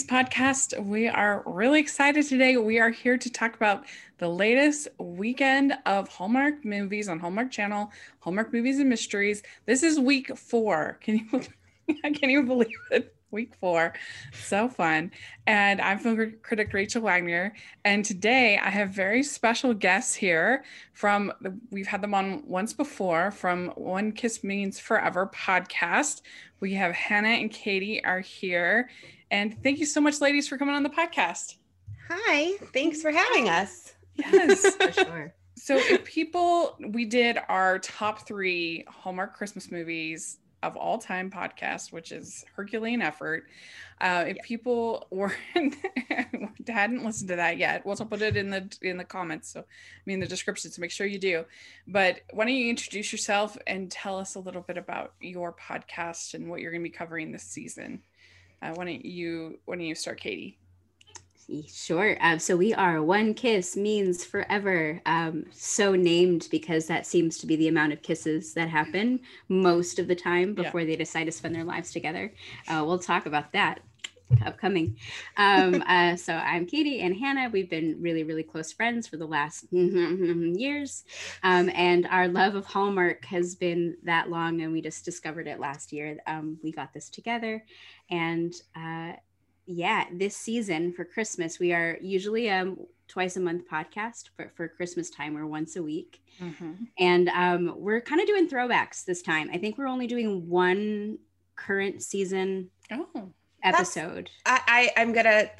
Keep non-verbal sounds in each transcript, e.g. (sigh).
Podcast. We are really excited today. We are here to talk about the latest weekend of Hallmark movies on Hallmark Channel, Hallmark Movies and Mysteries. This is week four. Can you? I can't even believe it week four. So fun. And I'm film critic Rachel Wagner. And today I have very special guests here from, we've had them on once before from One Kiss Means Forever podcast. We have Hannah and Katie are here. And thank you so much, ladies, for coming on the podcast. Hi. Thanks for having us. Yes, (laughs) for sure. So, if people, we did our top three Hallmark Christmas movies of all time podcast, which is Herculean effort. Uh, if yeah. people (laughs) weren't hadn't listened to that yet, we'll put it in the in the comments. So, I mean the description. So make sure you do. But why don't you introduce yourself and tell us a little bit about your podcast and what you're going to be covering this season? Uh, why don't you Why don't you start, Katie? Sure. Um, so we are One Kiss Means Forever. Um, so named because that seems to be the amount of kisses that happen most of the time before yeah. they decide to spend their lives together. Uh, we'll talk about that upcoming. Um, (laughs) uh, so I'm Katie and Hannah. We've been really, really close friends for the last (laughs) years. Um, and our love of Hallmark has been that long, and we just discovered it last year. Um, we got this together. And uh, yeah, this season for Christmas, we are usually a twice a month podcast, but for Christmas time, we're once a week. Mm-hmm. And um, we're kind of doing throwbacks this time. I think we're only doing one current season oh, episode. I, I, I'm going to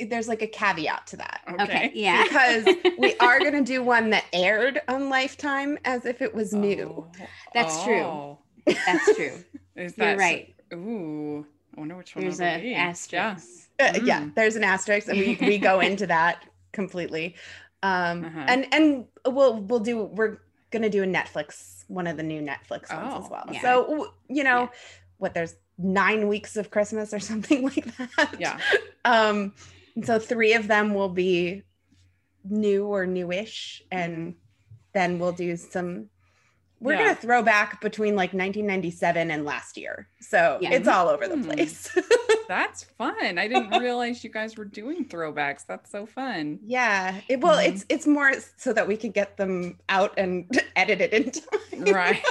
there's like a caveat to that. Okay. okay. Yeah. Because (laughs) we are going to do one that aired on Lifetime as if it was new. Oh. That's oh. true. That's true. (laughs) Is that You're right. Ooh. I wonder which one. There's an asterisk. Yeah. Uh, mm. yeah, there's an asterisk, and we we go (laughs) into that completely. Um, uh-huh. and and we'll we'll do we're gonna do a Netflix one of the new Netflix ones oh, as well. Yeah. So you know yeah. what? There's nine weeks of Christmas or (laughs) something like that. Yeah. Um, so three of them will be new or newish, and then we'll do some we're yeah. gonna throw back between like 1997 and last year so yeah. it's all over the hmm. place (laughs) that's fun i didn't realize you guys were doing throwbacks that's so fun yeah it, well mm-hmm. it's it's more so that we can get them out and (laughs) edit it in time right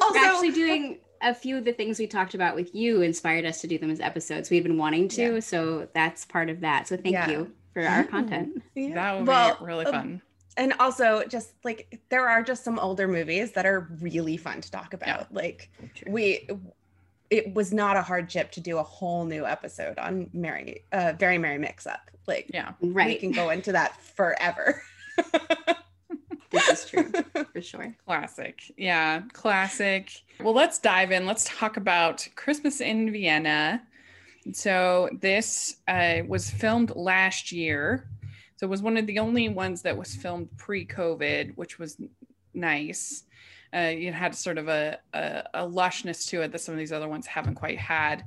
also actually doing a few of the things we talked about with you inspired us to do them as episodes we've been wanting to yeah. so that's part of that so thank you for our content that would well, be really um, fun and also just like there are just some older movies that are really fun to talk about yeah. like True. we it was not a hardship to do a whole new episode on Mary, uh, very Merry Mix Up. Like, yeah, right. We can go into that (laughs) forever. (laughs) this is true (laughs) for sure. Classic. Yeah, classic. Well, let's dive in. Let's talk about Christmas in Vienna. So, this uh, was filmed last year. So it was one of the only ones that was filmed pre-COVID, which was nice. Uh, it had sort of a, a, a lushness to it that some of these other ones haven't quite had,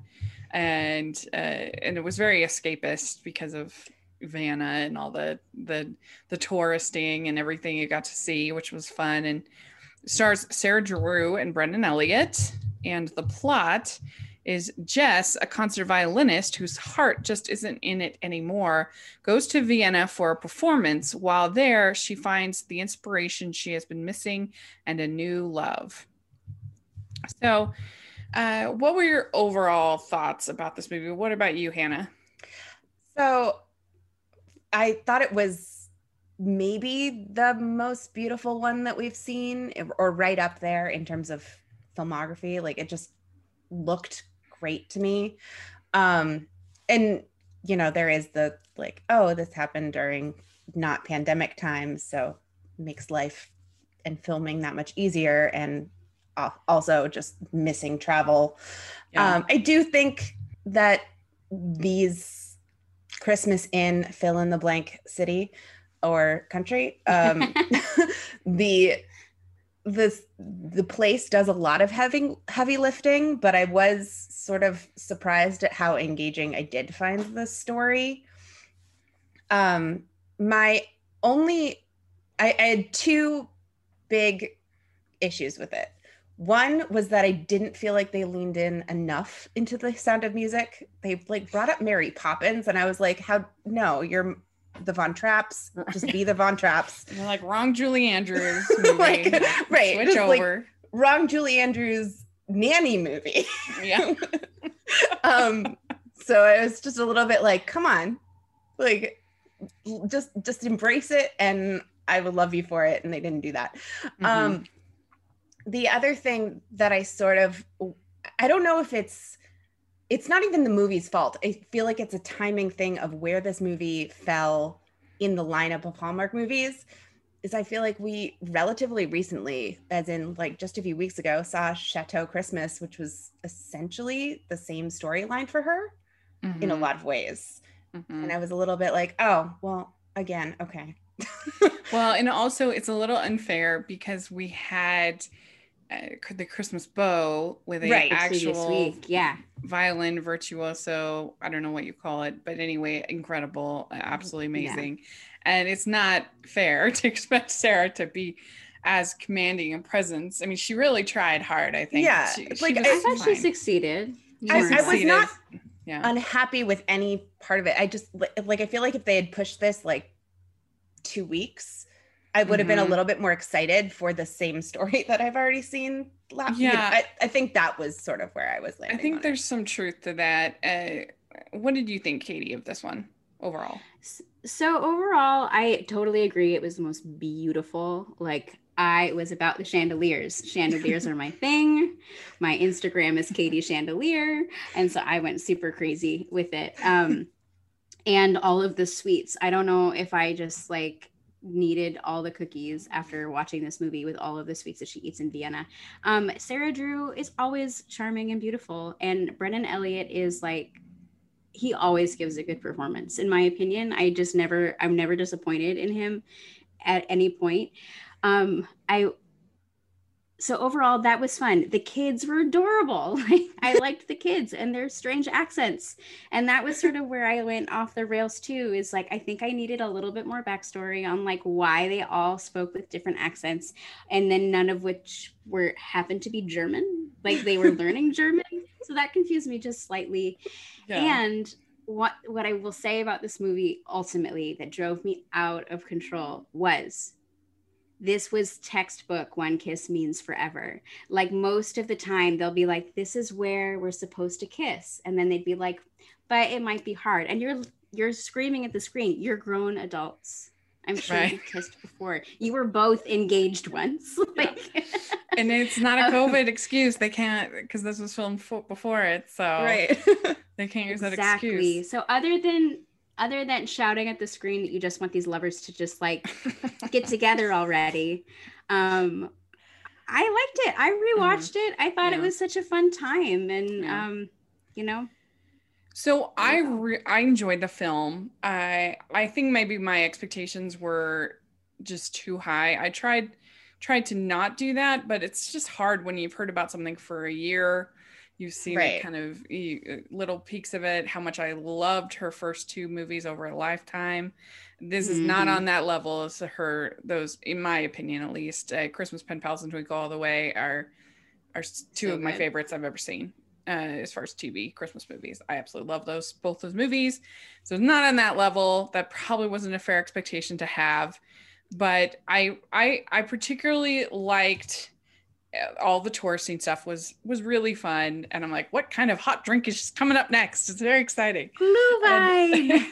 and uh, and it was very escapist because of Vienna and all the the the touristing and everything you got to see, which was fun. And stars Sarah Drew and Brennan Elliott, and the plot is Jess, a concert violinist whose heart just isn't in it anymore, goes to Vienna for a performance. While there, she finds the inspiration she has been missing and a new love. So, uh, what were your overall thoughts about this movie? What about you, Hannah? So, I thought it was maybe the most beautiful one that we've seen, or right up there in terms of filmography. Like, it just looked great to me. Um, and you know, there is the like, oh, this happened during not pandemic times, so makes life and filming that much easier and also just missing travel. Yeah. Um, I do think that these Christmas in fill in the blank city or country, um, (laughs) (laughs) the this the place does a lot of heavy heavy lifting, but I was sort of surprised at how engaging I did find the story. Um, my only I, I had two big issues with it. One was that I didn't feel like they leaned in enough into the sound of music. They like brought up Mary Poppins, and I was like, "How? No, you're the Von Trapps. Just be the Von Trapps." (laughs) You're like wrong, Julie Andrews. (laughs) Movie. like, right? Switch over. like wrong, Julie Andrews nanny movie. yeah. (laughs) um, so I was just a little bit like, "Come on, like, just just embrace it, and I would love you for it." And they didn't do that. Mhm. Um, the other thing that I sort of, I don't know if it's, it's not even the movie's fault. I feel like it's a timing thing of where this movie fell in the lineup of Hallmark movies. Is I feel like we relatively recently, as in like just a few weeks ago, saw Chateau Christmas, which was essentially the same storyline for her in a Mhm. lot of ways. Mhm. And I was a little bit like, oh, well, again, okay. (laughs) Well, and also it's a little unfair because we had the Christmas bow with a Right, The actual week. Yeah. violin virtuoso. I don't know what you call it, but anyway, incredible, uh, absolutely Yeah. amazing. And it's not fair (laughs) to expect Sarah to be as commanding in presence. I mean, she really tried hard. I think. Yeah, she, like, was I I thought she succeeded. I- I was not- Yeah. unhappy with any part of it. I just like I feel like if they had pushed this like two weeks, I would have been a Mhm. little bit more excited for the same story (laughs) that I've already seen. Last, yeah, Yeah. I, I think that was sort of where I was laying. I think on it. there's some truth to that. Uh, what did you think, Katie, of this one overall? So overall, I totally agree. It was the most beautiful. Like I was about the chandeliers. Chandeliers are my (laughs) thing. My Instagram is Katie Chandelier, and so I went super crazy with it. Um, and all of the sweets. I don't know if I just like needed all the cookies after watching this movie with all of the sweets that she eats in Vienna. Um, Sarah Drew is always charming and beautiful, and Brennan Elliott is like he always gives a good performance in my opinion i just never i'm never disappointed in him at any point um i so overall that was fun. The kids were adorable. (laughs) I (laughs) liked the kids and their strange accents. And that was sort of where i went off the rails too is like i think i needed a little bit more backstory on like why they all spoke with different accents and then none of which were happened to be german. Like they were (laughs) learning german. So that confused me just slightly. And what what I will say about this movie ultimately that drove me out of control was this was textbook one kiss means forever. Like most of the time they'll be like this is where we're supposed to kiss and then they'd be like but it might be hard and you're you're screaming at the screen. You're grown adults. I'm sure Right. you kissed before. You were both engaged once. (laughs) like (laughs) and it's not a Um, COVID excuse. They can't because this was filmed before it, so right. (laughs) they can't use that exactly. excuse. So other than other than shouting at the screen that you just want these lovers to just like (laughs) get together already, um, I liked it. I rewatched it. I thought it was such a fun time, and Yeah. um, you know, So I re- I enjoyed the film. I I think maybe my expectations were just too high. I tried tried to not do that, but it's just hard when you've heard about something for a year. You've seen Right. kind of you, little peaks of it. How much I loved her first two movies over a lifetime. This is not Mhm. on that level as her those, in my opinion, at least. Uh, Christmas Pen Pals and Twinkle All the Way are are two So of my good. favorites I've ever seen uh, as far as TV Christmas movies. I absolutely love those both those movies. So it's not on that level. That probably wasn't a fair expectation to have, but I I I particularly liked uh, all the tourist scene stuff was was really fun and i'm like what kind of hot drink is coming up next it's very exciting Glühwein.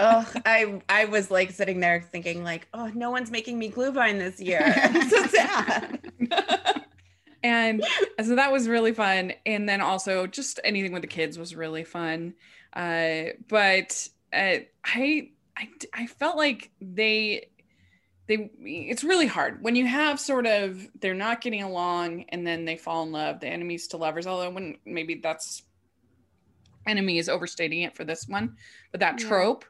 oh, (laughs) I I was like sitting there thinking like, oh, no one's making me Glühwein this year. I'm (laughs) (laughs) so sad. and so that was really fun and then also just anything with the kids was really fun uh but uh, i i i felt like they they it's really hard. When you have sort of they're not getting along and then they fall in love the enemies to lovers although when maybe that's enemy is overstating it for this one but that Yeah. trope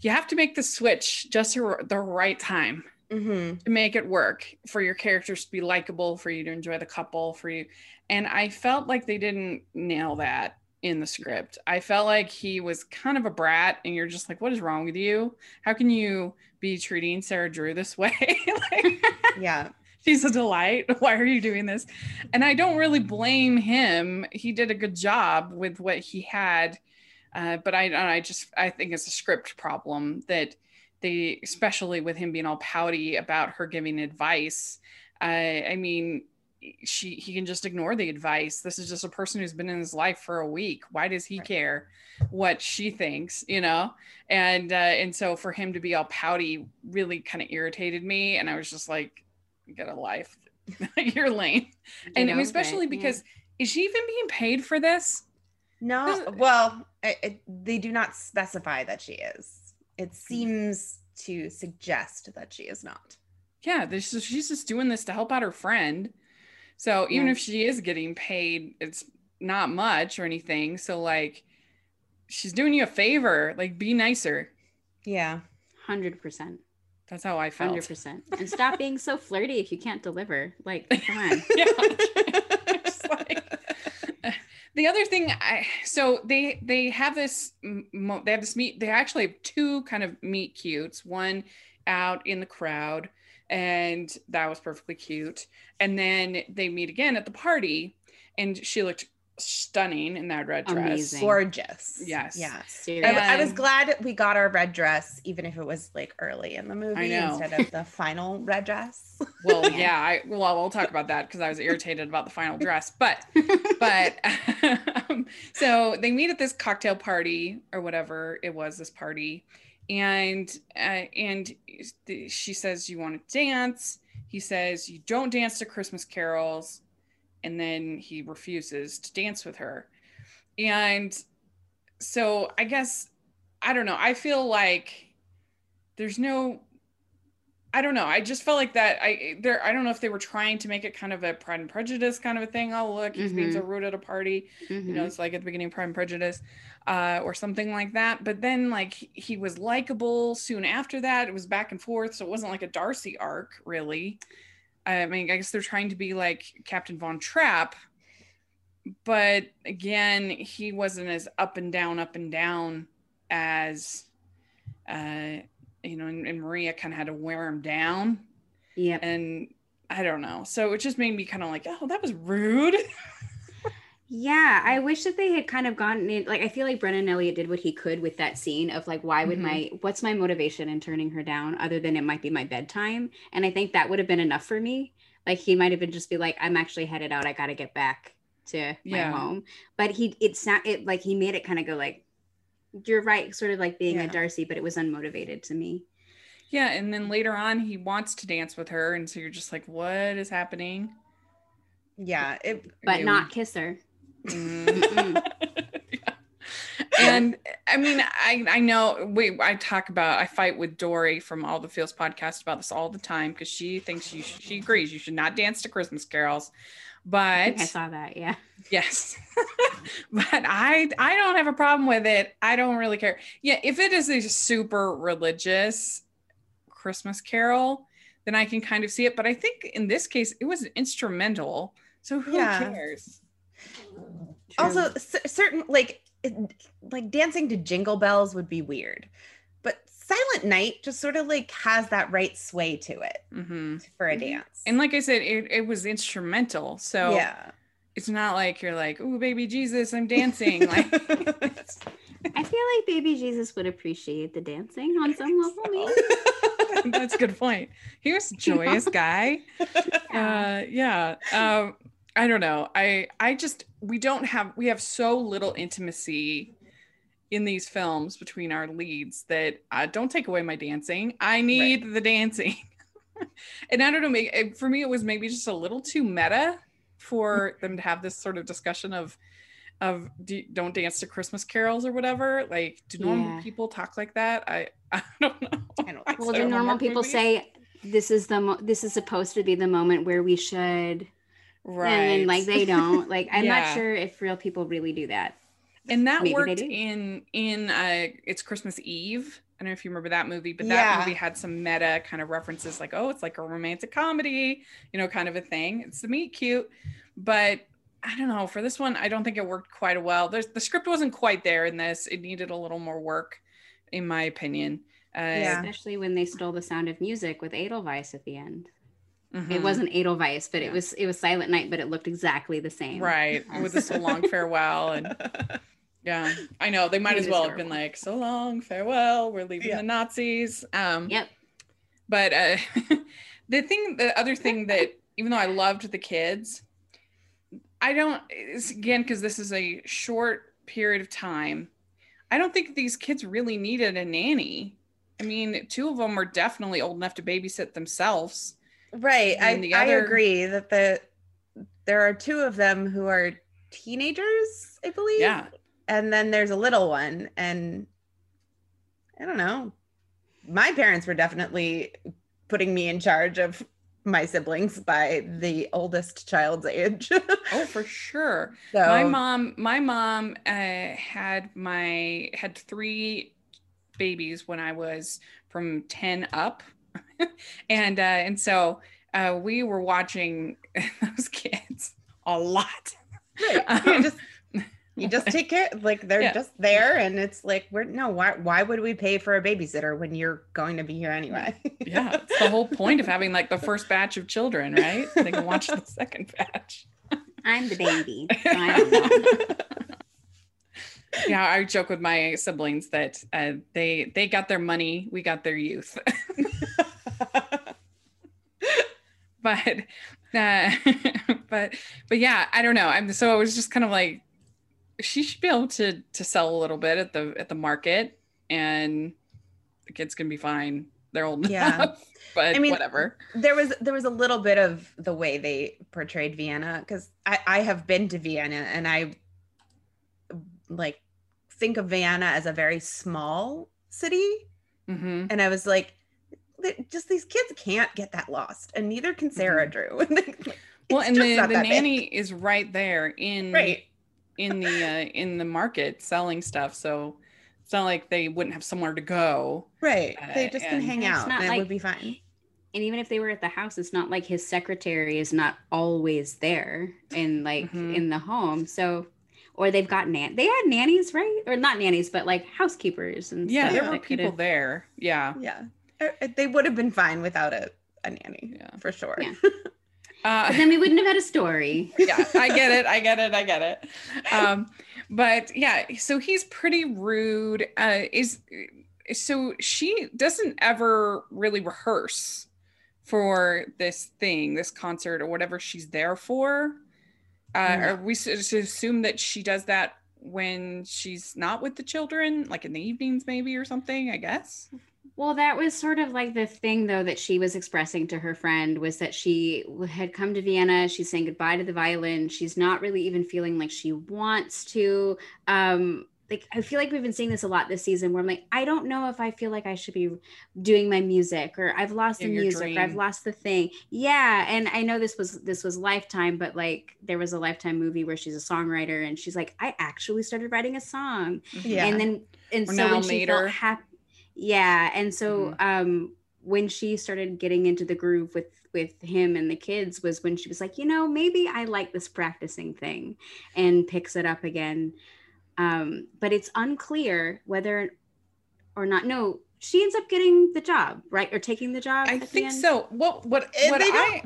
you have to make the switch just at the right time hmm to make it work for your characters to be likable for you to enjoy the couple for you and i felt like they didn't nail that in the script i felt like he was kind of a brat and you're just like what is wrong with you how can you be treating sarah drew this way (laughs) like, Yeah. she's a delight. (laughs) Why are you doing this? And I don't really blame him. He did a good job with what he had. Uh, but I, I just, I think it's a script problem that they, especially with him being all pouty about her giving advice. I, I mean, she he can just ignore the advice. This is just a person who's been in his life for a week. Why does he care what she thinks, you know? And uh, and so for him to be all pouty really kind of irritated me, and I was just like, get a life, (laughs) you're lame. And mean, especially because yeah. is she even being paid for this? No. Well, it, it, they do not specify that she is. It seems to suggest that she is not. Yeah, she's just doing this to help out her friend so even yeah. if she is getting paid, it's not much or anything. So like she's doing you a favor. Like be nicer. Yeah. Hundred percent. That's how I felt. Hundred percent. And stop (laughs) being so flirty if you can't deliver. Like, (laughs) come on. yeah. like, the other thing, I so they they have this they have this meet. They actually have two kind of meet cutes. One out in the crowd and that was perfectly cute. And then they meet again at the party, and she looked stunning in that red dress. Amazing. Gorgeous. Yes. Yes. I, I, was glad we got our red dress, even if it was like early in the movie instead of the final red dress. (laughs) Well, yeah. I well, we'll talk about that because I was irritated about the final dress. But (laughs) but (laughs) um, so they meet at this cocktail party or whatever it was, this party and uh, and she says you want to dance? He says you don't dance to christmas carols. And then he refuses to dance with her. And so i guess i don't know. I feel like there's no I don't know. I just felt like that. I there. I don't know if they were trying to make it kind of a Pride and Prejudice kind of a thing. Oh, look, he's mm-hmm. being so rude at a party. Mm-hmm. You know, mm-hmm. it's like at the beginning of Pride and Prejudice, uh, or something like that. But then, like, he was likable soon after that. It was back and forth, so it wasn't like a Darcy arc, really. I mean, I guess they're trying to be like Captain Von Trapp, but again, he wasn't as up and down, up and down as. Uh, you know, and, and Maria kind of had to wear him down. Yeah. And I don't know. So it just made me kind of like, oh, that was rude. (laughs) yeah, I wish that they had kind of gotten in. Like, I feel like Brennan Elliott did what he could with that scene of like, why would mm-hmm. my, what's my motivation in turning her down other than it might be my bedtime? And I think that would have been enough for me. Like, he might have been just be like, I'm actually headed out. I got to get back to yeah. my home. But he, it's not, it like, he made it kind of go like, you're right, sort of like being yeah. a Darcy, but it was unmotivated to me. Yeah, and then later on he wants to dance with her, and so you're just like, what is happening? Yeah, it, but it, not kiss her. (laughs) yeah. And I mean, I I know we I talk about I fight with Dory from All the Feels podcast about this all the time because she thinks you she agrees you should not dance to Christmas carols. But I, I saw that, yeah. Yes. (laughs) but I I don't have a problem with it. I don't really care. Yeah, if it is a super religious Christmas carol, then I can kind of see it. But I think in this case it was instrumental. So who yeah. cares? True. Also, c- certain like like dancing to jingle bells would be weird. But Silent Night just sort of like has that right sway to it mm-hmm. for a dance. And like I said, it, it was instrumental. So yeah, it's not like you're like, oh, baby Jesus, I'm dancing. (laughs) like, I feel like baby Jesus would appreciate the dancing on some (laughs) level. Maybe. (laughs) That's a good point. He was a joyous guy. Uh, yeah. Um, I don't know. I I just we don't have we have so little intimacy in these films between our leads that uh, don't take away my dancing. I need right. the dancing. (laughs) and I don't know, maybe, for me, it was maybe just a little too meta for them to have this sort of discussion of of do, not dance to Christmas carols or whatever. Like, do normal yeah. people talk like that? I I (laughs) don't know. I don't (laughs) well, do normal people movie? say this is the mo- this is supposed to be the moment where we should, right? And like they don't. Like I'm yeah. not sure if real people really do that and that Maybe worked in in uh it's christmas eve i don't know if you remember that movie but that yeah. movie had some meta kind of references like oh it's like a romantic comedy you know kind of a thing it's the meet cute but i don't know for this one i don't think it worked quite well There's, the script wasn't quite there in this it needed a little more work in my opinion uh, yeah. especially when they stole the sound of music with edelweiss at the end It Mhm. wasn't Edelweiss, but Yeah. it was it was Silent Night, but it looked exactly the same. right with the so long farewell and (laughs) yeah i know they might as well have been like so long farewell we're leaving Yeah. the nazis um Yep. but uh (laughs) the thing the other thing that even though i loved the kids i don't it's, again because this is a short period of time i don't think these kids really needed a nanny i mean two of them were definitely old enough to babysit themselves Right. I, And the I other- agree that the there are two of them who are teenagers, I believe. yeah And then there's a little one. And I don't know. My parents were definitely putting me in charge of my siblings by the oldest child's age. oh for (laughs) sure so my mom my mom uh, had my had three babies when i was from 10 up (laughs) and uh and so uh we were watching (laughs) those kids a lot Right. you just you just take care like (laughs) they're Yeah. just there and it's like we're no why why would we pay for a babysitter when you're going to be here anyway? Yeah. (laughs) It's the whole point of having like the first batch of children right? They can watch the (laughs) second batch. I'm the baby. so I yeah i joke with my siblings that uh, they they got their money we got their youth. But uh, but but yeah i don't know. I'm so i was just kind of like she should be able to to sell a little bit at the at the market and the kids can be fine they're old Yeah. enough (laughs) but I mean, whatever there was there was a little bit of the way they portrayed Vienna because I I have been to Vienna and I like think of Vienna as a very small city hmm and I was like just these kids can't get that lost and neither can Sarah Drew (laughs) Mm-hmm. well and the, the that big. nanny is right there in right in the uh, in the market selling stuff so it's not like they wouldn't have somewhere to go right they Uh, just can hang out not and it like- would be fine And even if they were at the house, it's not like his secretary is not always there in like Mhm. in the home. So or they've got nan they had nannies, right? Or not nannies, but like housekeepers and yeah stuff there were people could've- there yeah yeah Uh, they would have been fine without a, a nanny Yeah. for sure Yeah. (laughs) uh, (laughs) then we wouldn't have had a story. yeah, I get it. I get it. I get it. Um, but yeah, so he's pretty rude. Uh, is so she doesn't ever really rehearse for this thing, this concert or whatever she's there for. Uh, No. Are we to assume that she does that when she's not with the children, like in the evenings, maybe or something? I guess. Well, that was sort of like the thing, though, that she was expressing to her friend was that she had come to Vienna. She's saying goodbye to the violin. She's not really even feeling like she wants to. Um, like I feel like we've been seeing this a lot this season, where I'm like, I don't know if I feel like I should be doing my music, or I've lost Yeah, the your music, or I've lost the thing. Yeah, and I know this was this was Lifetime, but like there was a Lifetime movie where she's a songwriter, and she's like, I actually started writing a song, yeah and then and Or so now when she Mater. felt happy yeah and so um when she started getting into the groove with with him and the kids was when she was like you know maybe i like this practicing thing and picks it up again. Um but it's unclear whether or not no she ends up getting the job right? Or taking the job I at the think so. What what what they I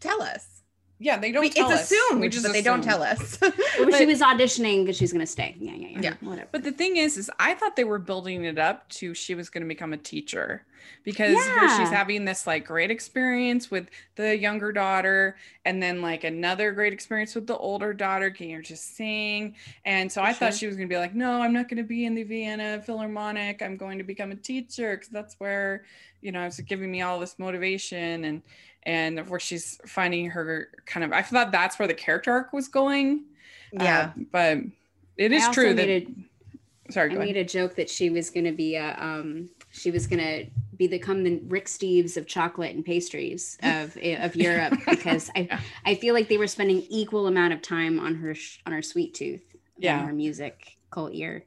tell us yeah they don't We- tell it's us. assumed We just but they don't tell us (laughs) but- she was auditioning because she's gonna stay yeah yeah yeah, Yeah. whatever But the thing is, is I thought they were building it up to she was going to become a teacher because where she's having this like great experience with the younger daughter, and then like another great experience with the older daughter, Can her to sing. And so For I thought she was going to be like, no, I'm not going to be in the Vienna Philharmonic. I'm going to become a teacher because that's where you know it's giving me all this motivation and and of where she's finding her kind of. I thought that's where the character arc was going. yeah Uh, but it is true that. made Sorry, I ahead. made a joke that she was going to be a um she was going to be the come the Rick Steves of chocolate and pastries of (laughs) of Europe because I Yeah. I feel like they were spending equal amount of time on her sh- on her sweet tooth Yeah. her music cult ear.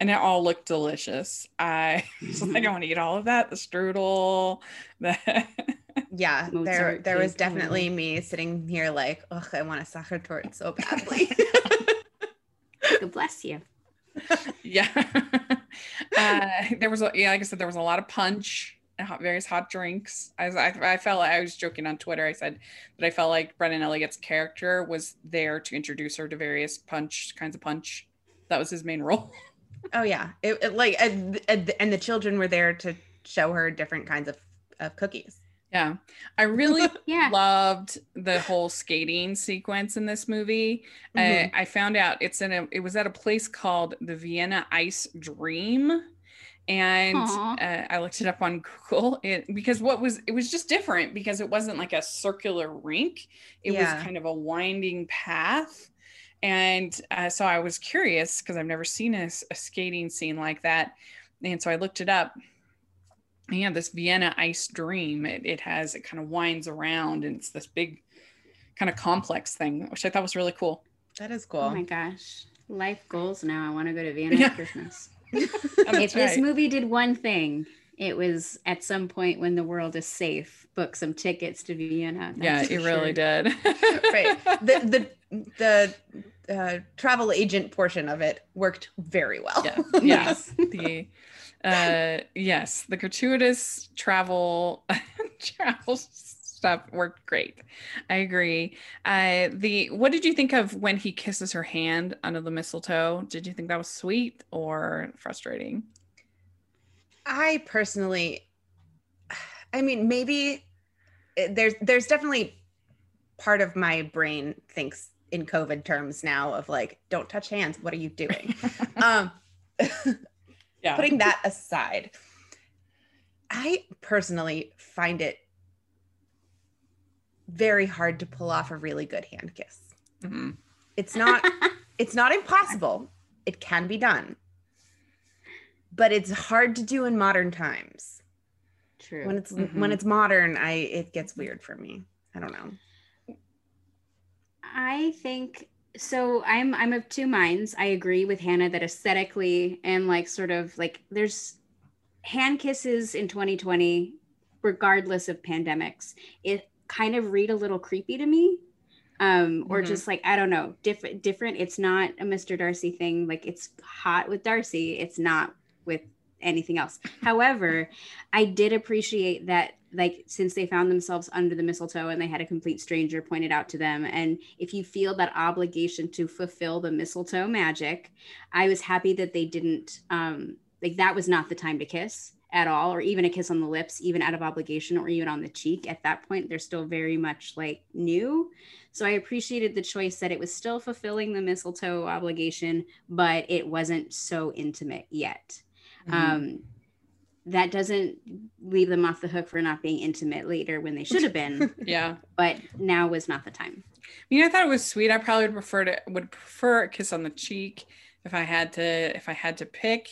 and it all looked delicious. I (laughs) was like, I (laughs) want to eat all of that. The strudel, the yeah (laughs) there Mozart there was cake, definitely me sitting here like ugh i want a Sacher torte so badly (laughs) God bless you. (laughs) yeah. uh, there was a, yeah, like I said, there was a lot of punch. hot, various hot drinks. I, I, I felt like I was joking on Twitter. I said that I felt like Brennan Elliott's character was there to introduce her to various punch kinds of punch. That was his main role. Oh yeah, it, it like and, and the children were there to show her different kinds of, of cookies. Yeah. I really (laughs) Yeah. loved the whole skating sequence in this movie. Mhm. Uh, I found out it's in a it was at a place called the Vienna Ice Dream. And uh, I looked it up on Google it, because what was it was just different because it wasn't like a circular rink. It Yeah. was kind of a winding path. And uh, so I was curious because I've never seen a, a skating scene like that. And so I looked it up. And yeah, this Vienna Ice Dream, it, it has, it kind of winds around and it's this big kind of complex thing, which I thought was really cool. That is cool. Oh my gosh. Life goals now. I want to go to (laughs) Vienna Yeah. for Christmas. (laughs) (laughs) Oh, if that's this right. movie did one thing, it was at some point when the world is safe, book some tickets to Vienna. yeah, that's it for really sure. did. right. The the the uh, travel agent portion of it worked very well. yeah, yes. The uh yes, the gratuitous travel (laughs) travel stuff worked great. I agree. Uh the what did you think of when he kisses her hand under the mistletoe? Did you think that was sweet or frustrating? I personally, I mean, maybe eh, there's there's definitely part of my brain thinks in COVID terms now of like, don't touch hands. What are you doing? (laughs) um, (laughs) Yeah. putting that aside, I personally find it very hard to pull off a really good hand kiss. Mhm. It's not (laughs) it's not impossible. It can be done. But it's hard to do in modern times. True. When it's Mhm. when it's modern, I it gets weird for me. I don't know. I think so. I'm I'm of two minds. I agree with Hannah that aesthetically and like sort of like there's hand kisses in 2020, regardless of pandemics. It kind of read a little creepy to me. Um, or Mhm. just like I don't know, different different. It's not a Mr. Darcy thing. Like it's hot with Darcy. It's not with anything else. However, I did appreciate that like since they found themselves under the mistletoe and they had a complete stranger pointed out to them. And if you feel that obligation to fulfill the mistletoe magic i was happy that they didn't um like that was not the time to kiss at all or even a kiss on the lips even out of obligation or even on the cheek at that point. They're still very much like new. So i appreciated the choice that it was still fulfilling the mistletoe obligation but it wasn't so intimate yet. Mhm. um that doesn't leave them off the hook for not being intimate later when they should have been (laughs) yeah. but now was not the time I mean, I thought it was sweet. I probably would prefer to would prefer a kiss on the cheek if I had to if I had to pick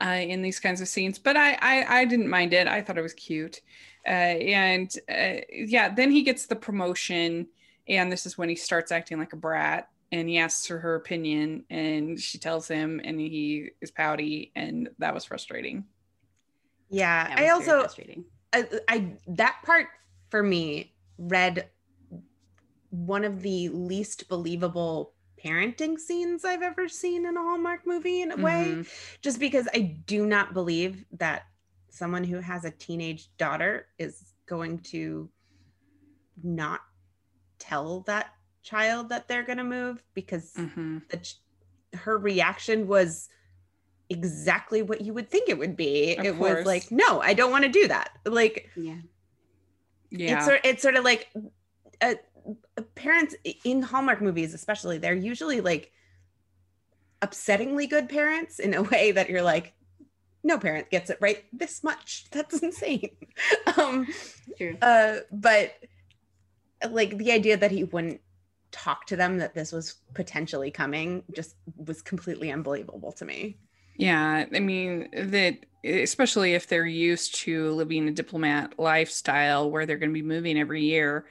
uh, in these kinds of scenes. But I, I I didn't mind it. I thought it was cute. Uh, and uh, yeah, then he gets the promotion, and this is when he starts acting like a brat. And he asks her her opinion, and she tells him, and he is pouty, and that was frustrating. Yeah. I also. I, I that part for me read one of the least believable parenting scenes I've ever seen in a Hallmark movie in a way Mhm. just because I do not believe that someone who has a teenage daughter is going to not tell that child that they're going to move because Mhm. the her reaction was exactly what you would think it would be. Of it course. was like, no, I don't want to do that. Like yeah Yeah. it's sort it's sort of like uh, parents in Hallmark movies, especially, they're usually like upsettingly good parents in a (laughs) way that you're like, no parent gets it right this much. That's insane. (laughs) um, true uh, but like the idea that he wouldn't talk to them that this was potentially coming just was completely unbelievable to me. Yeah, I mean that especially if they're used to living a diplomat lifestyle where they're going to be moving every year,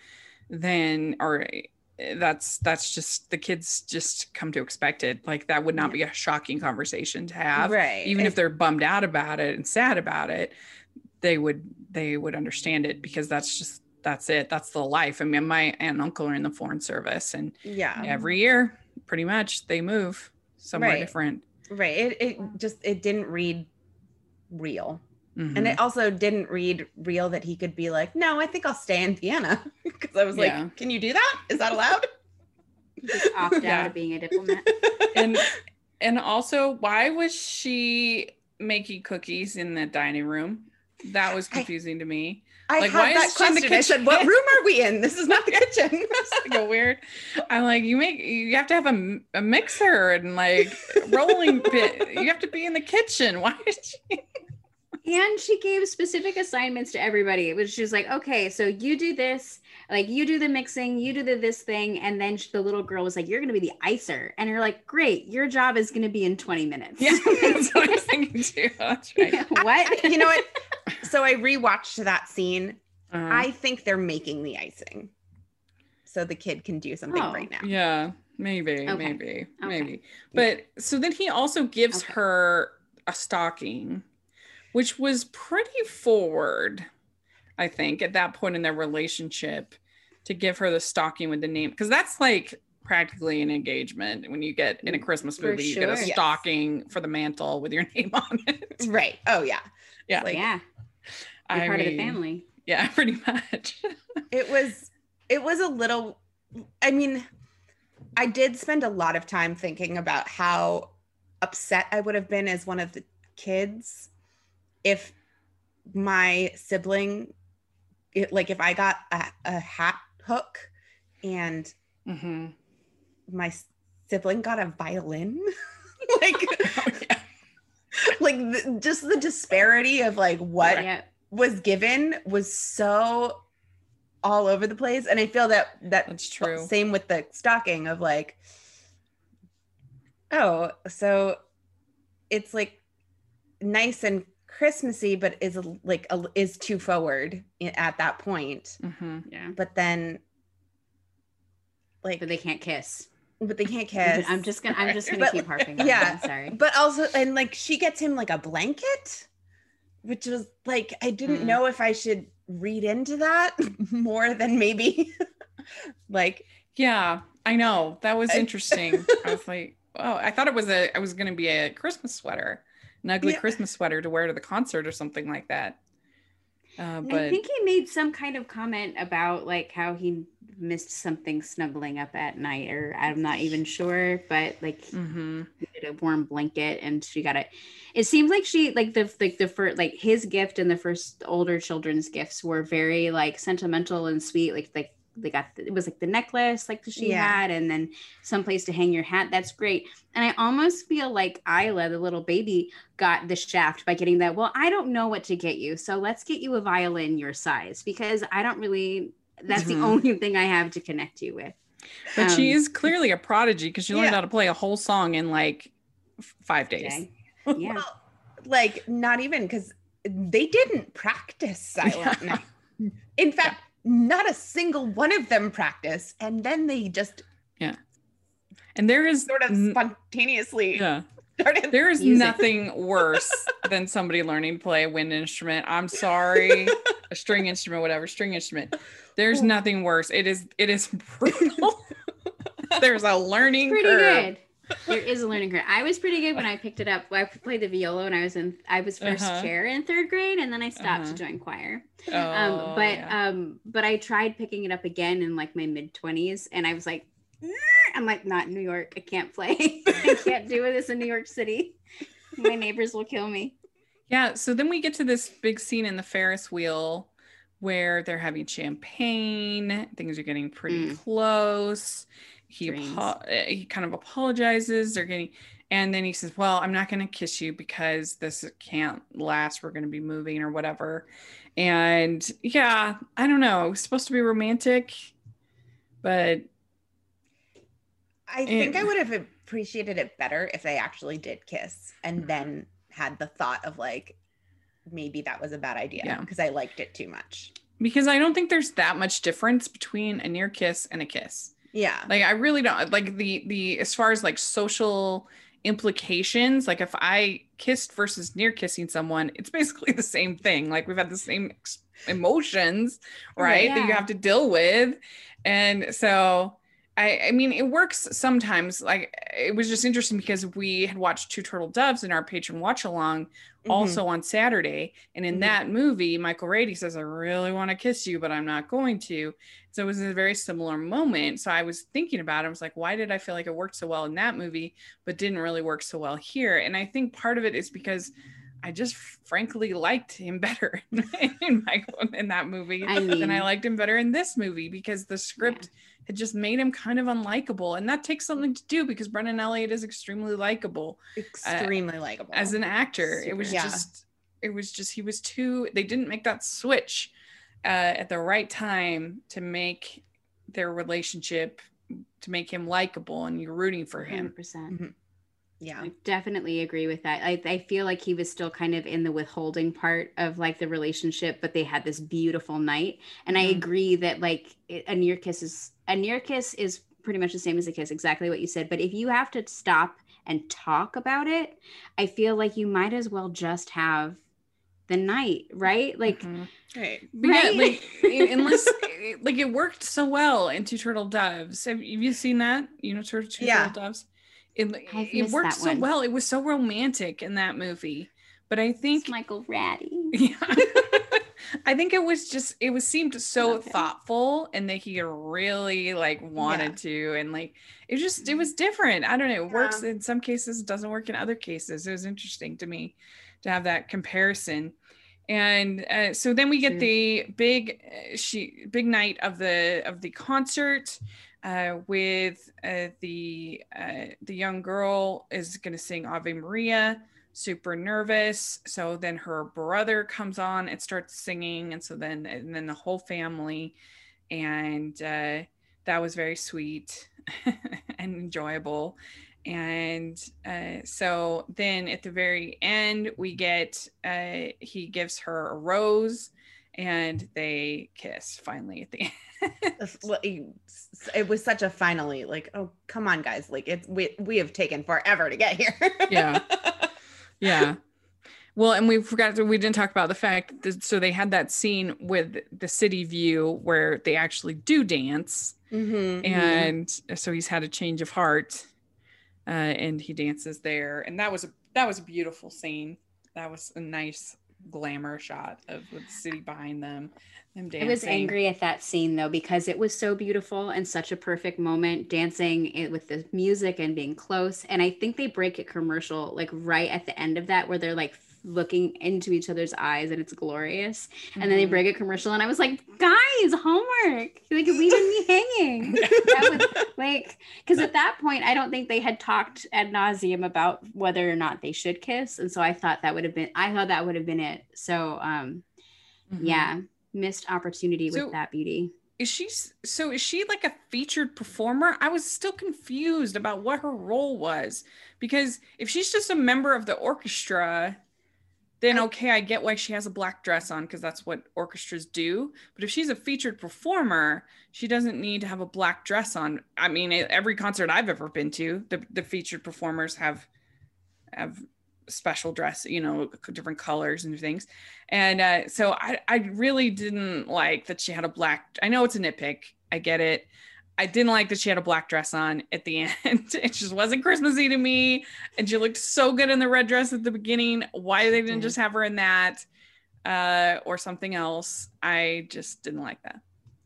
then or eh, that's that's just the kids just come to expect it. Like that would not be a shocking conversation to have. right. Even if they're bummed out about it and sad about it, they would they would understand it because that's just that's it. That's the life. I mean, my aunt and uncle are in the foreign service and yeah. every year pretty much they move somewhere Right. different. Right. It, it just it didn't read real. And Mhm. it also didn't read real that he could be like, no, I think I'll stay in Vienna. (laughs) Because I was like, can you do that? Is that allowed? (laughs) Just opt Yeah. out of being a diplomat. (laughs) and and also why was she making cookies in the dining room that was I- confusing to me I Like, had that question. I said, what (laughs) room are we in? This is not the (laughs) kitchen. (laughs) it's like a weird i'm like you make you have to have a, a mixer and like rolling pin you have to be in the kitchen why is she And she gave specific assignments to everybody. It was just like, okay, so you do this, like you do the mixing, you do the this thing, and then sh- the little girl was like, "You're going to be the icer," and you're like, "Great, your job is going to be in 20 minutes." yeah that's what i was thinking too that's right what? you know what? So I rewatched that scene. Uh-huh. I think they're making the icing. So the kid can do something Oh. right now. Yeah, maybe, Okay. maybe, Okay. maybe. But so then he also gives Okay. her a stocking, which was pretty forward, I think, at that point in their relationship to give her the stocking with the name. Because that's like practically an engagement when you get in a Christmas For movie, you get a sure. Yes. stocking for the mantle with your (laughs) name on it. Right. Oh yeah. Yeah. Like, yeah, you're I part of the family. Yeah, (laughs) pretty much. it was it was a little i mean i did spend a lot of time thinking about how upset i would have been as one of the kids if my sibling it, like if i got a, a hat hook and hmm my sibling got a violin (laughs) (laughs) like Oh. (laughs) like the, just the disparity of like what Yeah, was given was so all over the place and i feel that that That's true. same with the stocking of like oh so it's like nice and christmassy but is like a, is too forward at that point hmm yeah. but then like But they can't kiss. But they can't kiss I'm just gonna. I'm just gonna (laughs) But- keep harping. on yeah. that, sorry. but also and like she gets him like a blanket which was like i didn't Mm. know if i should read into that (laughs) more than maybe (laughs) like Yeah, I know. That was I- interesting. I was like, oh, I thought it was a I was gonna be a Christmas sweater, an ugly Yeah. Christmas sweater to wear to the concert or something like that. Uh, but I think he made some kind of comment about like how he missed something snuggling up at night, or I'm not even sure, but like Mhm. he did a warm blanket and she got it. It seems like she like the like the first like his gift and the first older children's gifts were very like sentimental and sweet. Like like they got the, it was like the necklace like she Yeah. had, and then some place to hang your hat. That's great. And I almost feel like Isla, the little baby, got the shaft by getting that. Well, I don't know what to get you, so let's get you a violin your size because I don't really. That's Mhm. the only thing I have to connect you with. but she Um, is clearly a prodigy because she learned Yeah. how to play a whole song in like f- five days. Okay. (laughs) Yeah. well, like not even because they didn't practice (laughs) silent night in fact not a single one of them practice and then they just yeah And there is sort of n- spontaneously yeah. started There is Music. nothing worse than somebody learning to play a wind instrument. I'm sorry, a string instrument, whatever, string instrument. There's oh. nothing worse. It is it is brutal. (laughs) There's a learning pretty curve. good. There is a learning curve. I was pretty good when I picked it up. I played the viola when I was in I was 1st Uh-huh. chair in third grade, and then I stopped Uh-huh. to join choir. Oh, um, but yeah. um, but I tried picking it up again in like my mid twenties, and I was like, I'm like, not in New York. I can't play. (laughs) I can't do this in New York City. My neighbors will kill me. yeah. So then we get to this big scene in the Ferris wheel where they're having champagne. Things are getting pretty Mm. close. He apo- uh, he kind of apologizes. They're getting, and then he says, "Well, I'm not going to kiss you because this can't last. We're going to be moving or whatever." And yeah, I don't know. It was supposed to be romantic, but i think i would have appreciated it better if they actually did kiss and then had the thought of like maybe that was a bad idea Yeah. because i liked it too much because I don't think there's that much difference between a near kiss and a kiss. Yeah Like I really don't like the the as far as like social implications. Like if I kissed versus near kissing someone, it's basically (laughs) the same thing. Like we've had the same ex- emotions, right? Right, That you have to deal with, and so I, I mean, it works sometimes. Like it was just interesting because we had watched Two Turtle Doves in our patron watch along mm-hmm. also on Saturday. And in mm-hmm. that movie, Michael Rady says, I really want to kiss you, but I'm not going to. So it was a very similar moment. So I was thinking about it. I was like, why did I feel like it worked so well in that movie, but didn't really work so well here? And I think part of it is because I just frankly liked him (laughs) better in Michael in that movie I mean, than I liked him better in this movie because the script yeah had just made him kind of unlikable. And that takes something to do because Brennan Elliott is extremely likable. Extremely uh, likable. As an actor. Super, it was yeah. just it was just he was too they didn't make that switch uh, at the right time to make their relationship to make him likable and you're rooting for him. 100%. percent mm-hmm. Yeah. I definitely agree with that. I, I feel like he was still kind of in the withholding part of like the relationship, but they had this beautiful night. And mm-hmm. I agree that like a near kiss is a near kiss is pretty much the same as a kiss, exactly what you said. But if you have to stop and talk about it, I feel like you might as well just have the night, right? Like, mm-hmm. right. (laughs) right? Yeah, like, unless (laughs) like it worked so well in Two Turtle Doves. Have, have you seen that? You know, Two, Two yeah. Turtle Doves it, it worked so one. well. It was so romantic in that movie. But I think it's Michael Rady. (laughs) Yeah. (laughs) I think it was just it was seemed so thoughtful and that he really like wanted yeah. to and like it just it was different. I don't know. It yeah. works in some cases, it doesn't work in other cases. It was interesting to me to have that comparison. And uh, so then we get the big uh, she big night of the of the concert uh, with uh, the uh, the young girl is going to sing Ave Maria, super nervous. So then her brother comes on and starts singing, and so then and then the whole family, and uh, that was very sweet (laughs) and enjoyable. And uh, so then at the very end, we get uh, he gives her a rose and they kiss finally at the (laughs) end. it was such a finally like, oh come on, guys! Like it's we we have taken forever to get here. yeah, (laughs) yeah. Well, and we forgot that we didn't talk about the fact that so they had that scene with the city view where they actually do dance, mm-hmm, mm-hmm. and mm-hmm. so he's had a change of heart, uh, and he dances there, and that was a that was a beautiful scene. That was a nice glamour shot of the city behind them. them dancing. I was angry at that scene though because it was so beautiful and such a perfect moment dancing with the music and being close. And I think they break a commercial like right at the end of that where they're like looking into each other's eyes and it's glorious. Mm-hmm. And then they mm-hmm. break a commercial and I was like, guys, homework. Like leaving me (laughs) hanging. that was like because at that point I don't think they had talked ad nauseum about whether or not they should kiss. And so I thought that would have been I thought that would have been it. So um mm-hmm. yeah, missed opportunity so, with that beauty. Is she so is she like a featured performer? I was still confused about what her role was because if she's just a member of the orchestra, then okay, I get why she has a black dress on because that's what orchestras do. But if she's a featured performer, she doesn't need to have a black dress on. I mean, every concert I've ever been to, the, the featured performers have have special dress, you know, different colors and things. And uh, so I, I really didn't like that she had a black. I know it's a nitpick. I get it. I didn't like that she had a black dress on at the (laughs) end. It just wasn't Christmassy to me. And she looked so good in the red dress at the beginning. Why they didn't just have her in that uh, or something else, I just didn't like that.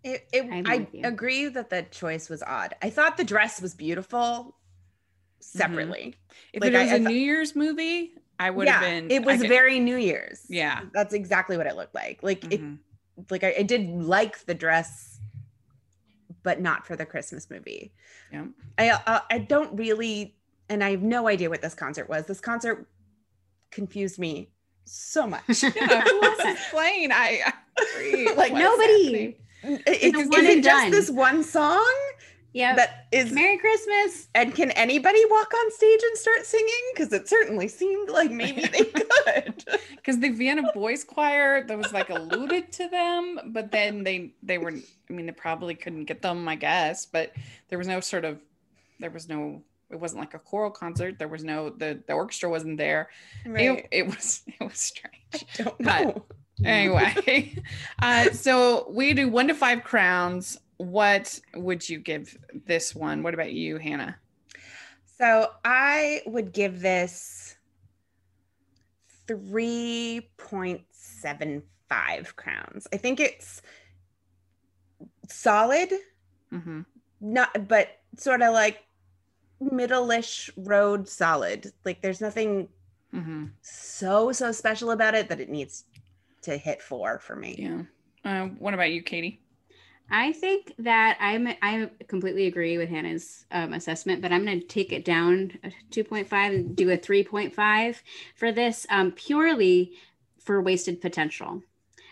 It, it, I agree that the choice was odd. I thought the dress was beautiful separately. Mm-hmm. If like it was I, a I New Year's movie, I would yeah, have been. It was very New Year's. Yeah, that's exactly what it looked like. Like mm-hmm. it, like I, I did like the dress but not for the Christmas movie. Yeah. I uh, I don't really and I have no idea what this concert was. This concert confused me so much. (laughs) yeah, who wants to explain? I, I (laughs) like nobody. It, it's, is it just this one song? Yeah. That is Merry Christmas. And can anybody walk on stage and start singing? Because it certainly seemed like maybe they (laughs) could. Because the Vienna Boys Choir, that was like alluded to them, but then they they were. I mean, they probably couldn't get them, I guess. But there was no sort of, there was no. It wasn't like a choral concert. There was no the the orchestra wasn't there. Right. It, it was (laughs) it was strange. I don't know. But anyway, (laughs) uh, so we do one to five crowns what would you give this one? What about you, Hannah? So I would give this 3.75 crowns. I think it's solid, mm-hmm. not, but sort of like middle-ish road solid. Like there's nothing mm-hmm. so, so special about it that it needs to hit four for me. Yeah. Uh, what about you, Katie? I think that I'm I completely agree with Hannah's um, assessment, but I'm going to take it down 2.5 and do a 3.5 for this um, purely for wasted potential.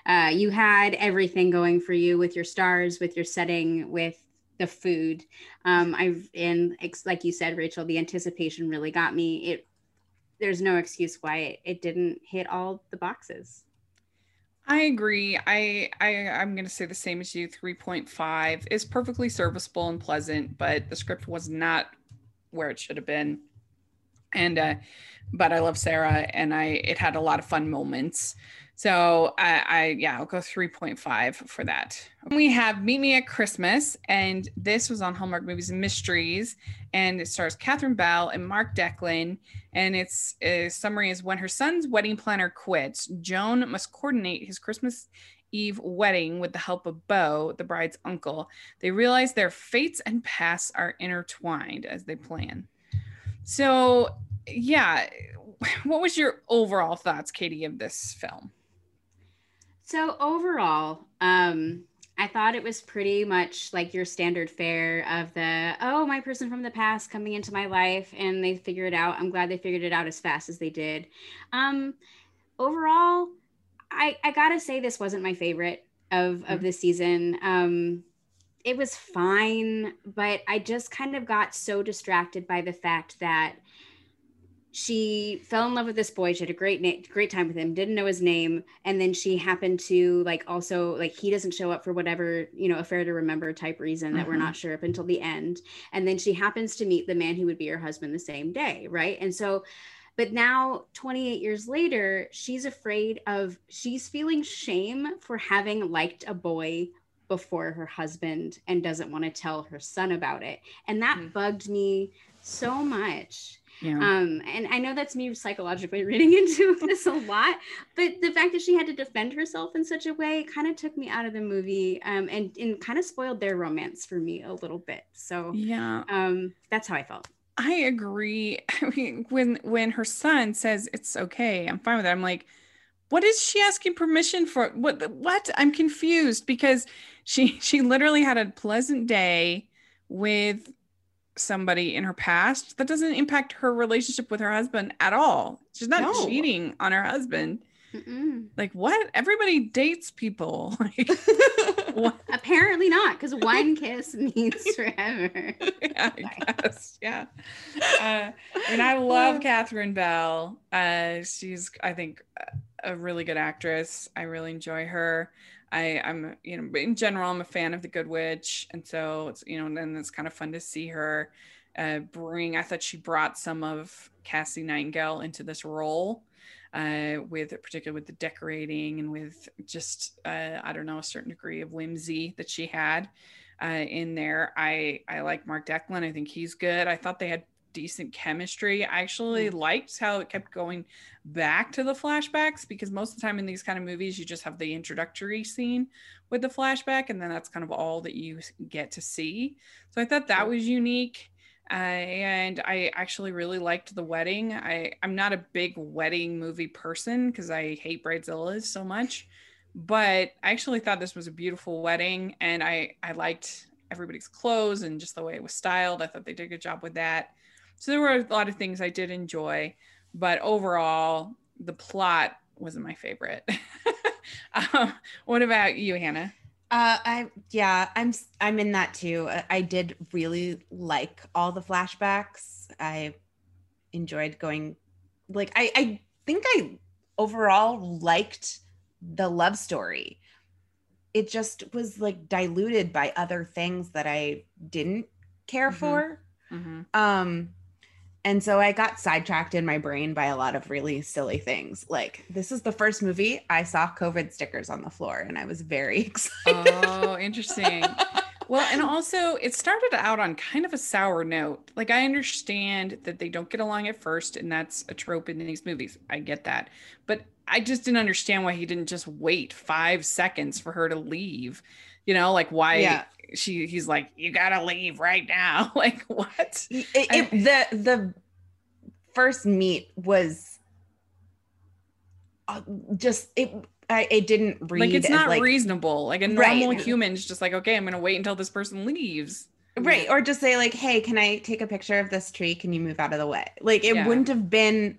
Uh, you had everything going for you with your stars, with your setting, with the food. Um, I've and like you said, Rachel, the anticipation really got me. It there's no excuse why it, it didn't hit all the boxes. I agree. I, I I'm gonna say the same as you. Three point five is perfectly serviceable and pleasant, but the script was not where it should have been. And uh, but I love Sarah, and I it had a lot of fun moments. So I, I yeah, I'll go 3.5 for that. We have Meet Me at Christmas, and this was on Hallmark Movies and Mysteries, and it stars Catherine Bell and Mark Deklin. And its summary is when her son's wedding planner quits, Joan must coordinate his Christmas Eve wedding with the help of Beau, the bride's uncle. They realize their fates and pasts are intertwined as they plan. So yeah, (laughs) what was your overall thoughts, Katie, of this film? So overall, um, I thought it was pretty much like your standard fare of the oh my person from the past coming into my life and they figure it out. I'm glad they figured it out as fast as they did. Um, overall, I I gotta say this wasn't my favorite of mm-hmm. of the season. Um, it was fine, but I just kind of got so distracted by the fact that she fell in love with this boy. She had a great na- great time with him didn't know his name. And then she happened to like also like he doesn't show up for whatever you know affair to remember type reason that mm-hmm. we're not sure up until the end. And then she happens to meet the man who would be her husband the same day right? And so but now 28 years later she's afraid of she's feeling shame for having liked a boy before her husband and doesn't want to tell her son about it. And that mm-hmm. bugged me so much yeah. Um, and I know that's me psychologically (laughs) reading into this a lot, but the fact that she had to defend herself in such a way kind of took me out of the movie um, and, and kind of spoiled their romance for me a little bit. So yeah, um, that's how I felt. I agree. (laughs) I mean, when when her son says it's okay, I'm fine with it. I'm like, what is she asking permission for? What what? I'm confused because she (laughs) she literally had a pleasant day with somebody in her past, that doesn't impact her relationship with her husband at all. She's not no. cheating on her husband. Mm-mm. Like what? Everybody dates people. (laughs) Like, (laughs) what? Apparently not, because (laughs) one kiss means forever. yeah, I guess. Yeah. Uh, I I love Catherine Bell. Uh, she's, I think, a really good actress. I really enjoy her. I, I'm, you know, in general, I'm a fan of the Good Witch, and so it's, you know, and then it's kind of fun to see her uh, bring. I thought she brought some of Cassie Nightingale into this role, uh, with particularly with the decorating and with just, uh, I don't know, a certain degree of whimsy that she had. Uh, in there, I I like Mark Deklin. I think he's good. I thought they had decent chemistry. I actually liked how it kept going back to the flashbacks because most of the time in these kind of movies, you just have the introductory scene with the flashback, and then that's kind of all that you get to see. So I thought that was unique. Uh, and I actually really liked the wedding. I, I'm not a big wedding movie person because I hate bridezillas so much, but I actually thought this was a beautiful wedding, and I I liked everybody's clothes and just the way it was styled. I thought they did a good job with that. So there were a lot of things I did enjoy, but overall, the plot wasn't my favorite. (laughs) um, what about you, Hannah? Uh, I yeah, I'm I'm in that too. I did really like all the flashbacks. I enjoyed going, like I I think I overall liked the love story. It just was like diluted by other things that I didn't care mm-hmm. for. Mm-hmm. Um, and so I got sidetracked in my brain by a lot of really silly things. Like, this is the first movie I saw COVID stickers on the floor, and I was very (laughs) oh, excited. Oh, interesting. well, and also it started out on kind of a sour note. Like I understand that they don't get along at first, and that's a trope in these movies. I get that. But I just didn't understand why he didn't just wait five seconds for her to leave. You know, like why Yeah. she he's like, You gotta leave right now. (laughs) like what? It, it- the the first meet was uh, just it. I, it didn't read like it's not like, reasonable. Like a Right. normal human's just like, okay, I'm gonna wait until this person leaves. right or just say like hey can i take a picture of this tree can you move out of the way like it Yeah. wouldn't have been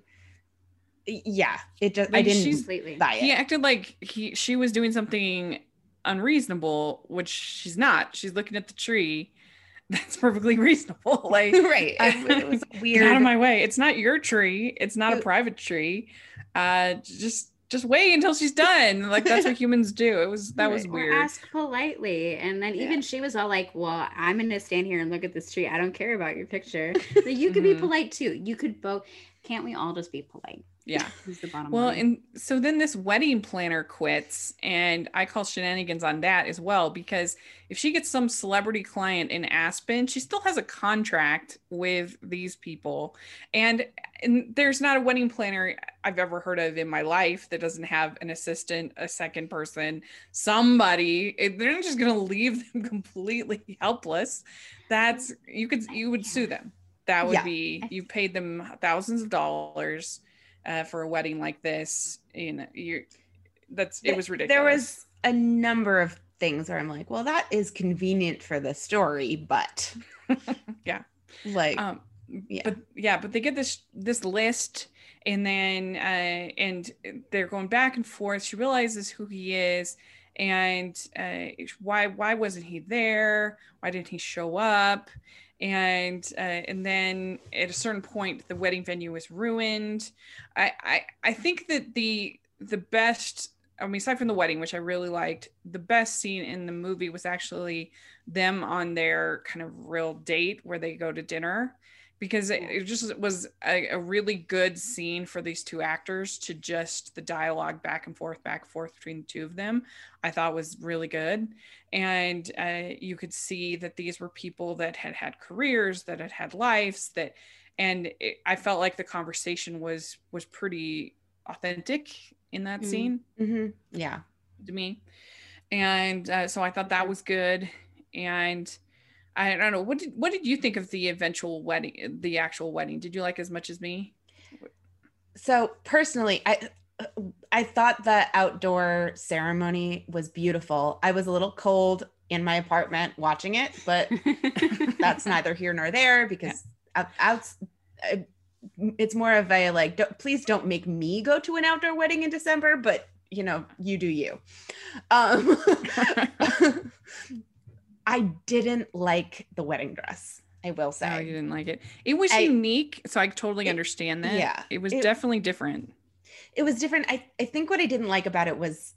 yeah it just i didn't Completely. buy it He acted like he she was doing something unreasonable, which she's not. She's looking at the tree. (laughs) That's perfectly reasonable. (laughs) Like right it, was (laughs) Get weird out of my way. It's not your tree. It's not a private tree. Uh just just wait until she's done. Like that's what humans do. It was that was Or weird. ask politely. And then even Yeah. she was all like, Well, I'm gonna stand here and look at this tree. I don't care about your picture. So you could be Mhm. polite too. You could both can't we all just be polite? Yeah. (laughs) Is the bottom Well, line. and so then this wedding planner quits, and I call shenanigans on that as well because if she gets some celebrity client in Aspen, she still has a contract with these people, and and there's not a wedding planner I've ever heard of in my life that doesn't have an assistant, a second person, somebody. They're not just gonna leave them (laughs) completely helpless. That's you could you would sue them. That would Yeah. be you paid them thousands of dollars uh, for a wedding like this. You know, you that's it was ridiculous. there was a number of things where i'm like well that is convenient for the story but (laughs) Yeah. like um, yeah. but yeah, but they get this this list, and then uh, and they're going back and forth. She realizes who he is, and uh, why why wasn't he there? Why didn't he show up? And uh, and then at a certain point, the wedding venue was ruined. I I, I think that the the best. I mean, aside from the wedding, which I really liked, the best scene in the movie was actually them on their kind of real date where they go to dinner because it, it just was a, a really good scene for these two actors to just the dialogue back and forth back and forth between the two of them i thought was really good. And uh, you could see that these were people that had had careers that had had lives that and it, i felt like the conversation was was pretty authentic in that Mm. scene. Mhm. yeah. To me. And uh, so i thought that was good. And i don't know. What did what did you think of the eventual wedding the actual wedding? Did you like as much as me? So personally i i thought the outdoor ceremony was beautiful. I was a little cold in my apartment watching it but (laughs) that's neither here nor there because out, out uh, it's more of a like don't, please don't make me go to an outdoor wedding in december but you know you do you. Um (laughs) (laughs) i didn't like the wedding dress i will say. oh you didn't like it. It was I- unique so i totally It- understand that. yeah, it was it- definitely different. It was different. I, I think what i didn't like about it was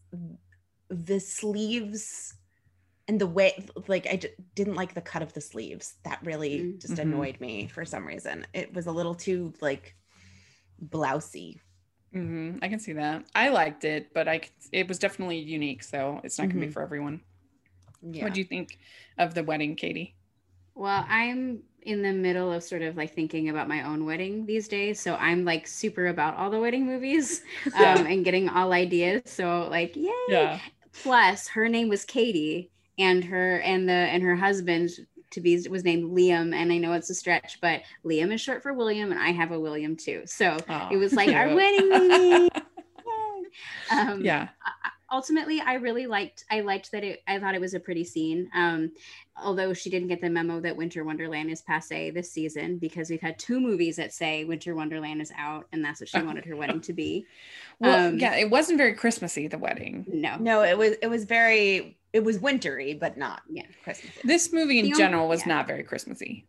the sleeves and the way like i d- didn't like the cut of the sleeves. That really Mm. just Mhm. annoyed me for some reason. It was a little too like blousy. Hmm i can see that. I liked it but I, it was definitely unique so it's not gonna be Mhm. for everyone yeah what do you think of the wedding katie Well, I'm in the middle of sort of like thinking about my own wedding these days. So I'm like super about all the wedding movies (laughs) um, and getting all ideas. So like, yay. yeah Plus, her name was Katie, and her and the and her husband to be was named Liam. And I know it's a stretch, but Liam is short for William, and I have a William too. So it was like our (laughs) wedding movie. (laughs) Um, yeah ultimately i really liked i liked that it i thought it was a pretty scene um although she didn't get the memo that winter wonderland is passe this season because we've had two movies that say winter wonderland is out and that's what she wanted her wedding to be. (laughs) Well um, yeah it wasn't very christmassy the wedding. No. No it was it was very it was wintry but not Yeah. christmas this movie in The only- general was yeah. not very christmassy.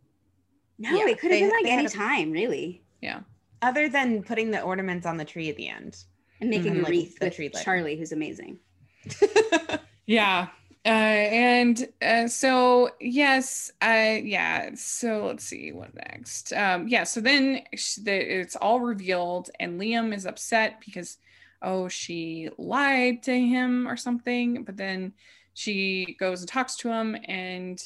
No Yeah, it could have been like any a- time really. Yeah. other than putting the ornaments on the tree at the end and making Mhm. a wreath the with tree charlie who's amazing (laughs) Yeah. Uh, and uh, so yes, I yeah. So let's see what next. Um, yeah. So then sh- the, it's all revealed, and Liam is upset because oh she lied to him or something. But then she goes and talks to him, and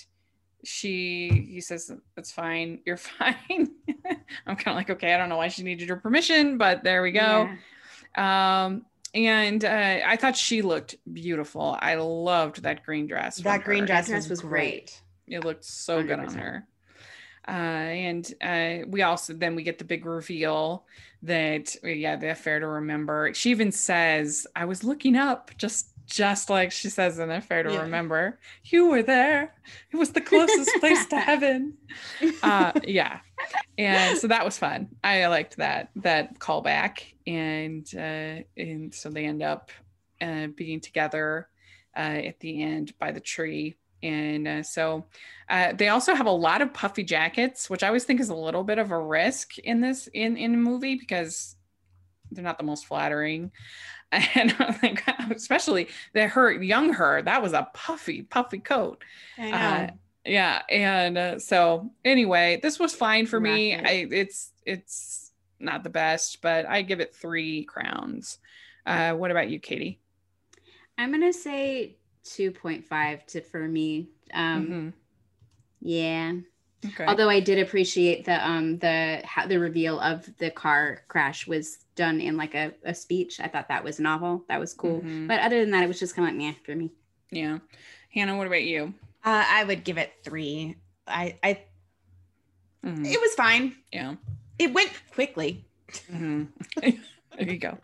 she he says it's fine you're (laughs) fine (laughs) i'm kind of like okay i don't know why she needed your permission but there we go yeah. Um and uh, i thought she looked beautiful i loved that green dress that green dress, dress was great. great it looked so 100%. good on her uh, and uh, we also then we get the big reveal that yeah the affair to remember she even says i was looking up just just like she says in Affair to yeah. Remember, you were there. It was the closest place to (laughs) heaven. Uh, yeah, and so that was fun. I liked that that callback, and uh, and so they end up uh, being together uh, at the end by the tree. And uh, so uh, they also have a lot of puffy jackets, which I always think is a little bit of a risk in this in in a movie because they're not the most flattering. (laughs) and I think (laughs) especially that her young her that was a puffy puffy coat. Uh, yeah, and uh, so anyway, this was fine for me. I it's it's not the best, but I give it three crowns. Uh, what about you, Katie? I'm gonna say two point five to for me. Um, mm-hmm. Yeah. Okay. Although I did appreciate the um the how the reveal of the car crash was done in like a, a speech. I thought that was novel. That was cool. Mm-hmm. But other than that, it was just kind of like meh for me. Yeah. Hannah, what about you? Uh, I would give it three. I, I, mm-hmm. it was fine. Yeah. It went quickly. Mm-hmm. (laughs) there you go.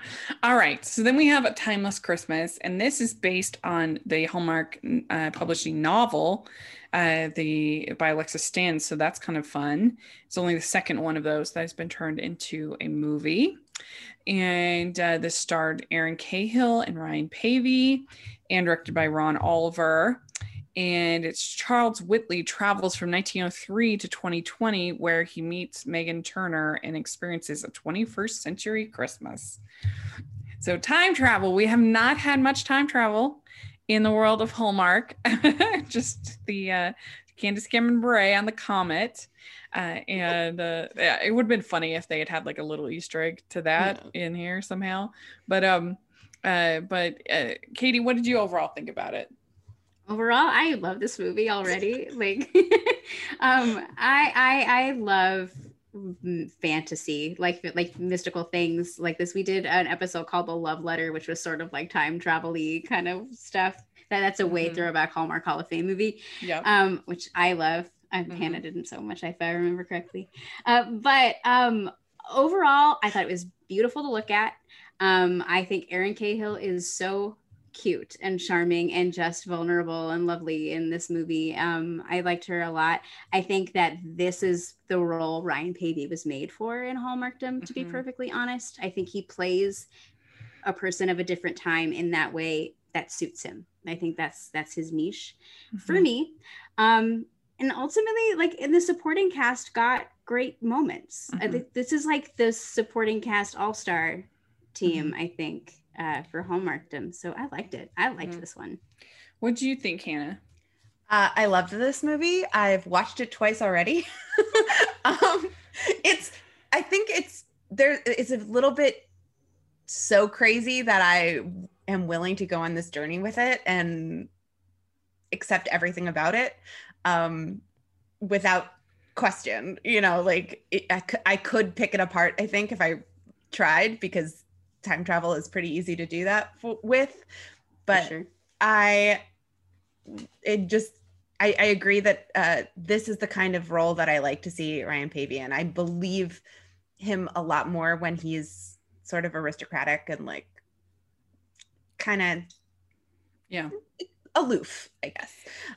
All right. So then we have a Timeless Christmas, and this is based on the Hallmark uh, publishing novel, uh, the by Alexis Stan. So that's kind of fun. It's only the second one of those that has been turned into a movie and uh, this starred Erin Cahill and Ryan Paevey, and directed by Ron Oliver. And it's Charles Whitley travels from 1903 to 2020, where he meets Megan Turner and experiences a 21st century Christmas. So, time travel. We have not had much time travel in the world of Hallmark, (laughs) just the uh, Candace Cameron Bure on the Comet. Uh, and uh, yeah, it would have been funny if they had had like a little Easter egg to that yeah. in here somehow. But um, uh, but uh, Katie, what did you overall think about it? Overall, I love this movie already. like, (laughs) um, I I I love fantasy like like mystical things like this we did an episode called the love letter which was sort of like time travel kind of stuff that that's a way mm-hmm. throwback hallmark hall of fame movie yeah um which i love mm-hmm. Hannah didn't so much, if I remember correctly. Uh, but um, overall, I thought it was beautiful to look at. Um, I think Erin Cahill is so cute and charming and just vulnerable and lovely in this movie. Um, I liked her a lot. I think that this is the role Ryan Paevey was made for in Hallmarkdom, to mm-hmm. be perfectly honest. I think he plays a person of a different time in that way that suits him. I think that's that's his niche. Mm-hmm. For me, um, and ultimately like in the supporting cast got great moments mm-hmm. i think this is like the supporting cast all-star team mm-hmm. i think uh, for hallmarkdom so i liked it i liked mm-hmm. this one what do you think hannah uh, i loved this movie i've watched it twice already (laughs) um, it's i think it's there it's a little bit so crazy that i am willing to go on this journey with it and accept everything about it um, without question. You know, like it, I, c- I could pick it apart, I think, if I tried, because time travel is pretty easy to do that f- with. But sure. I, it just, I, I agree that uh, this is the kind of role that I like to see Ryan Paevey in. I believe him a lot more when he's sort of aristocratic and like kind of yeah aloof, I guess.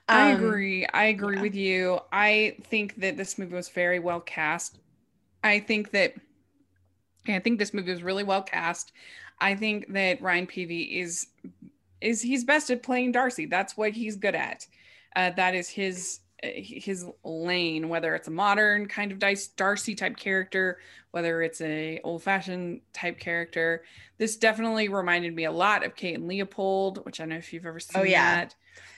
Um, I agree. I agree yeah. with you. I think that this movie was very well cast. I think that I think this movie was really well cast. I think that Ryan Paevey is is he's best at playing Darcy. That's what he's good at. Uh, that is his his lane. Whether it's a modern kind of Darcy type character, whether it's a old-fashioned type character. This definitely reminded me a lot of Kate and Leopold, which I don't know if you've ever seen Oh, yeah. that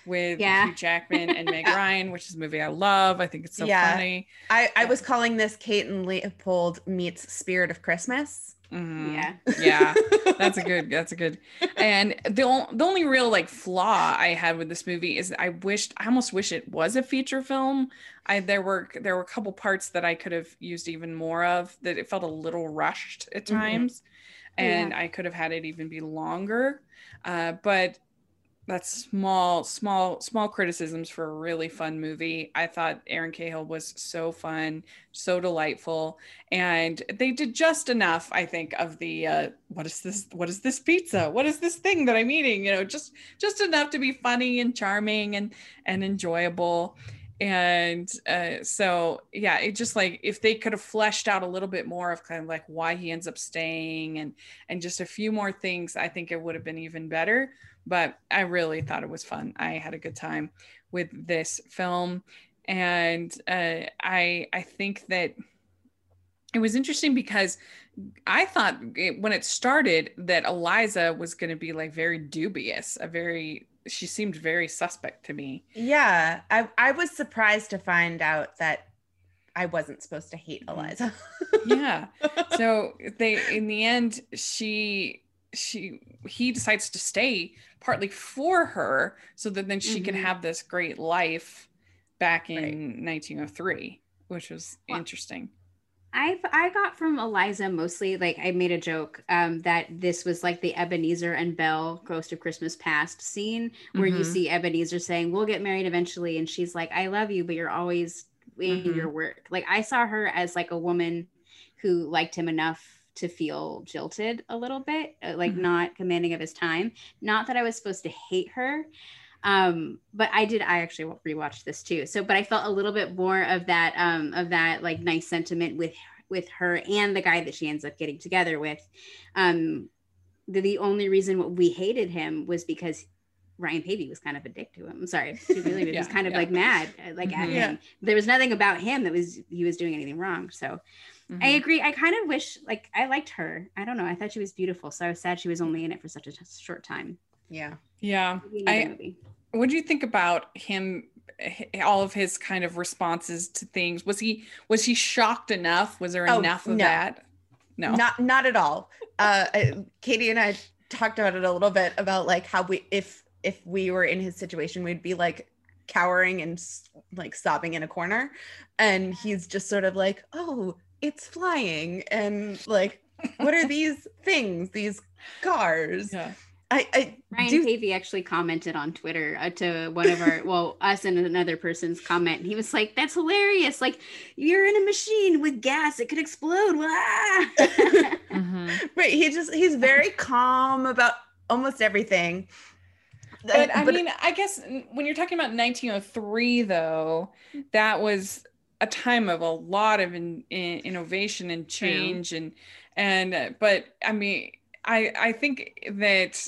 with Yeah. Hugh Jackman and Meg (laughs) Ryan, which is a movie I love. I think it's so Yeah. funny. I, I was calling this Kate and Leopold meets Spirit of Christmas. Mhm. Yeah. Yeah. That's a good. (laughs) That's a good. And the on- the only real like flaw I had with this movie is I wished I almost wish it was a feature film. I there were there were a couple parts that I could have used even more of that it felt a little rushed at Mhm. times, and I could have had it even be longer. Uh, but that's small small small criticisms for a really fun movie. I thought Erin Cahill was so fun, so delightful and they did just enough i think of the uh what is this what is this pizza what is this thing that i'm eating you know just just enough to be funny and charming and and enjoyable and uh so yeah it just like if they could have fleshed out a little bit more of kind of like why he ends up staying and and just a few more things i think it would have been even better. But i really thought it was fun. I had a good time with this film. And uh i i think that it was interesting because I thought it, when it started that Eliza was going to be like very dubious, a very she seemed very suspect to me. Yeah, I, I was surprised to find out that I wasn't supposed to hate Mhm. Eliza. (laughs) Yeah. so they in the end she she he decides to stay partly for her so that then she can Mhm. have this great life back in Right. 1903, which was interesting. I I got from Eliza mostly like I made a joke um, that this was like the Ebenezer and Belle Ghost of Christmas Past scene where you Mhm. see Ebenezer saying we'll get married eventually and she's like I love you but you're always in Mhm. your work. Like I saw her as like a woman who liked him enough to feel jilted a little bit, uh, like Mhm. not commanding of his time. Not that I was supposed to hate her, um but i did i actually rewatched this too so but i felt a little bit more of that um of that like nice sentiment with with her and the guy that she ends up getting together with um the, the only reason what we hated him was because Ryan Paevey was kind of a dick to him. I'm sorry, (laughs) he really was Yeah, kind of yeah. like mad, like at. Yeah. him. There was nothing about him that was he was doing anything wrong. So I Mhm. agree. I kind of wish like I liked her. I don't know. I thought she was beautiful, so I was sad she was only in it for such a short time. Yeah. Yeah. I- what do you think about him all of his kind of responses to things was he was he shocked enough was there Oh, enough of no. that no Not not at all. Uh, Katie and I talked about it a little bit about like how we if if we were in his situation, we'd be like cowering and like sobbing in a corner, and he's just sort of like, oh, it's flying, and like, what are (laughs) these things? These cars? yeah I I Ryan do Paevey actually commented on Twitter uh, to one of our, well, (laughs) us and another person's comment. He was like, "That's hilarious! Like you're in a machine with gas; it could explode." Wah!" (laughs) Mhm. right. He just he's very calm about almost everything. but i But- mean i guess when you're talking about 1903 though that was a time of a lot of in, in- innovation and change and and uh, but i mean i i think that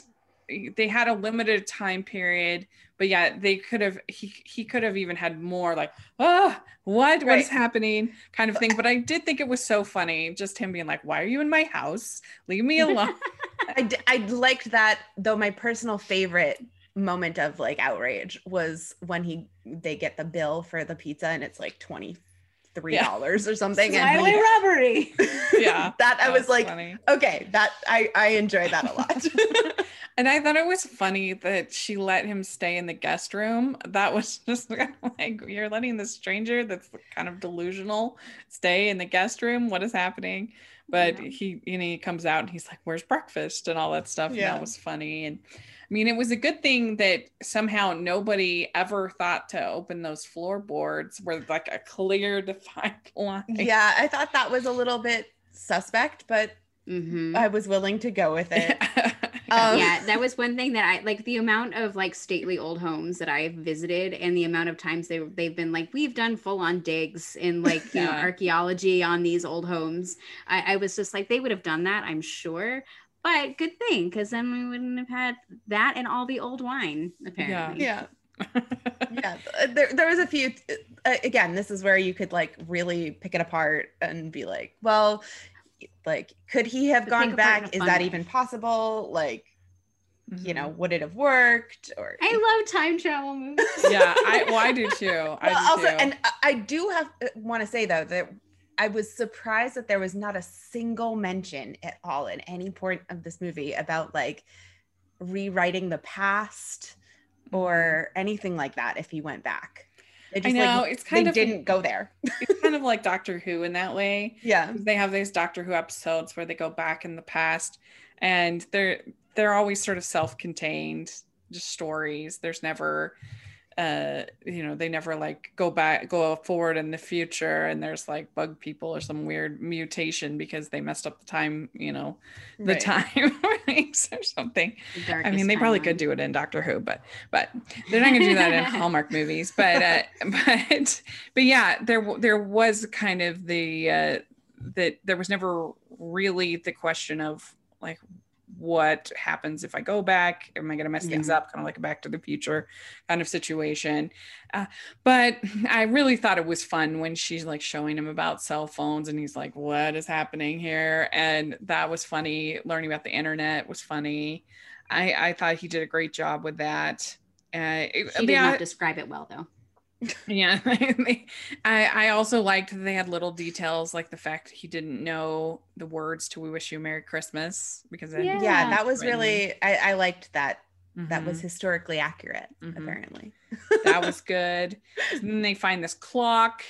they had a limited time period but yeah they could have he he could have even had more like ah what what is happening? kind of thing but i did think it was so funny just him being like why are you in my house? Leave me alone. (laughs) I, d- I liked that though my personal favorite moment of like outrage was when he they get the bill for the pizza and it's like twenty three dollars or something and Highway he- robbery. (laughs) yeah that I was That's like funny. okay that I I enjoyed that a lot (laughs) And I thought it was funny that she let him stay in the guest room. That was (laughs) just like you're letting the stranger that's kind of delusional stay in the guest room. What is happening? But Yeah. he, you know, he comes out and he's like, "Where's breakfast?" and all that stuff. And Yeah. that was funny. And I mean, it was a good thing that somehow nobody ever thought to open those floorboards with like a clear, (laughs) defined line. yeah I thought that was a little bit suspect but Mhm. I was willing to go with it (laughs) (laughs) Um, yeah, that was one thing that I like the amount of like stately old homes that I've visited and the amount of times they they've been like we've done full on digs in like you know archaeology on these old homes. I, I was just like they would have done that, I'm sure. But good thing because then we wouldn't have had that and all the old wine apparently. yeah yeah (laughs) uh, there, there was a few uh, again this is where you could like really pick it apart and be like well like could he have gone take apart in back is that way. even possible like you Mhm. know would it have worked or I love time travel movies. (laughs) yeah I well I do too (laughs) I well, do also too. and I- i do have want to say though that i was surprised that there was not a single mention at all in any point of this movie about like rewriting the past or anything like that if he went back They Mm-hmm. I know like, it's kind they of didn't go there. it's kind of like Doctor Who in that way. Yeah. They have these Doctor Who episodes where they go back in the past and they're they're always sort of self-contained just stories. There's never uh you know they never like go back go forward in the future and there's like bug people or some weird mutation because they messed up the time you know the Right. time (laughs) or something I mean, they probably timeline. could do it in Doctor Who, but but they're not going to do that in (laughs) Hallmark movies. But uh, (laughs) but but yeah, there there was kind of the uh, that there was never really the question of like what happens if I go back? Am I going to mess things up? Kind of like a Back to the Future kind of situation. Uh, but I really thought it was fun when she's like showing him about cell phones, and he's like, "What is happening here?" And that was funny. Learning about the internet was funny. I, I thought he did a great job with that. Uh, it- She did yeah, not describe it well though. Yeah. (laughs) I, I also liked that they had little details like the fact he didn't know the words to "We wish you Merry Christmas" because Yeah. yeah that was Written. really i, I liked that that Mhm. was historically accurate Mhm. apparently that was (laughs) good. And then they find this clock,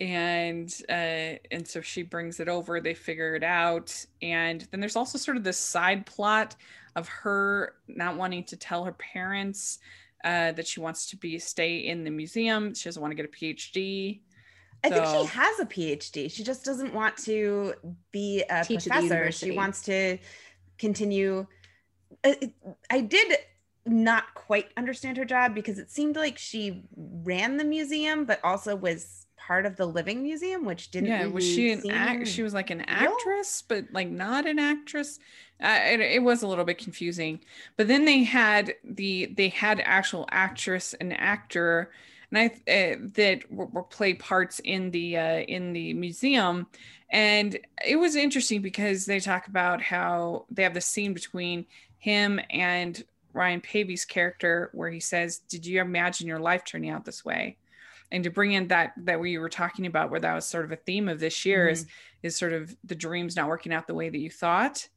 and uh, and so she brings it over. They figure it out, and then there's also sort of this side plot of her not wanting to tell her parents uh, that she wants to be stay in the museum. She doesn't want to get a PhD. I think she has a PhD. She just doesn't want to be a Teach professor. She wants to continue. I I did not quite understand her job because it seemed like she ran the museum, but also was part of the living museum, which didn't. yeah, was she an act? She was like an actress, but like not an actress. Uh, it, it was a little bit confusing. But then they had the they had actual actress and actor, and I uh, that were, were play parts in the uh, in the museum, and it was interesting because they talk about how they have the scene between him and Ryan Paevey's character where he says, "Did you imagine your life turning out this way?" And to bring in that that we were talking about, where that was sort of a theme of this year, is is sort of the dreams not working out the way that you thought.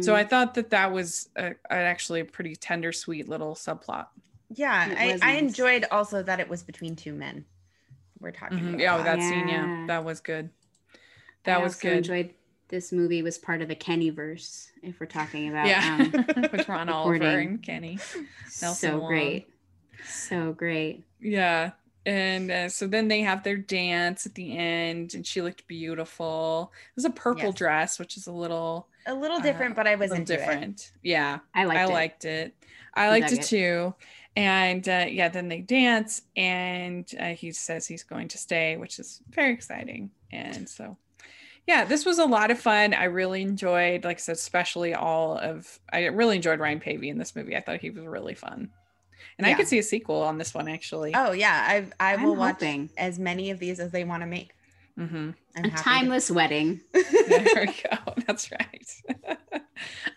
So Mm. I thought that that was a, a- actually a pretty tender, sweet little subplot. Yeah, I, was I enjoyed also that it was between two men. We're talking. Mhm. about Yeah, oh, that. that scene, yeah, Yeah. that was good. I That was also good. Enjoyed this movie was part of the Kenny verse. If we're talking about yeah, um, (laughs) with Ron Oliver and Kenny. Nelson so Wong. great, so great. Yeah. And uh, so then they have their dance at the end, and she looked beautiful. It was a purple Yes. dress, which is a little, a little Uh, different, but I was into it. different. Yeah. I liked I it. liked it. I I liked it it. too. And uh, yeah, then they dance, and uh, he says he's going to stay, which is very exciting. And so, yeah, this was a lot of fun. I really enjoyed, like I said, especially all of. I really enjoyed Ryan Paevey in this movie. I thought he was really fun, and I could see a sequel on this one actually. Oh yeah, I I I'm will watch hoping. as many of these as they want to make. Mm-hmm. I'm A happy to- timeless wedding. (laughs) There we go. (laughs) That's right. (laughs)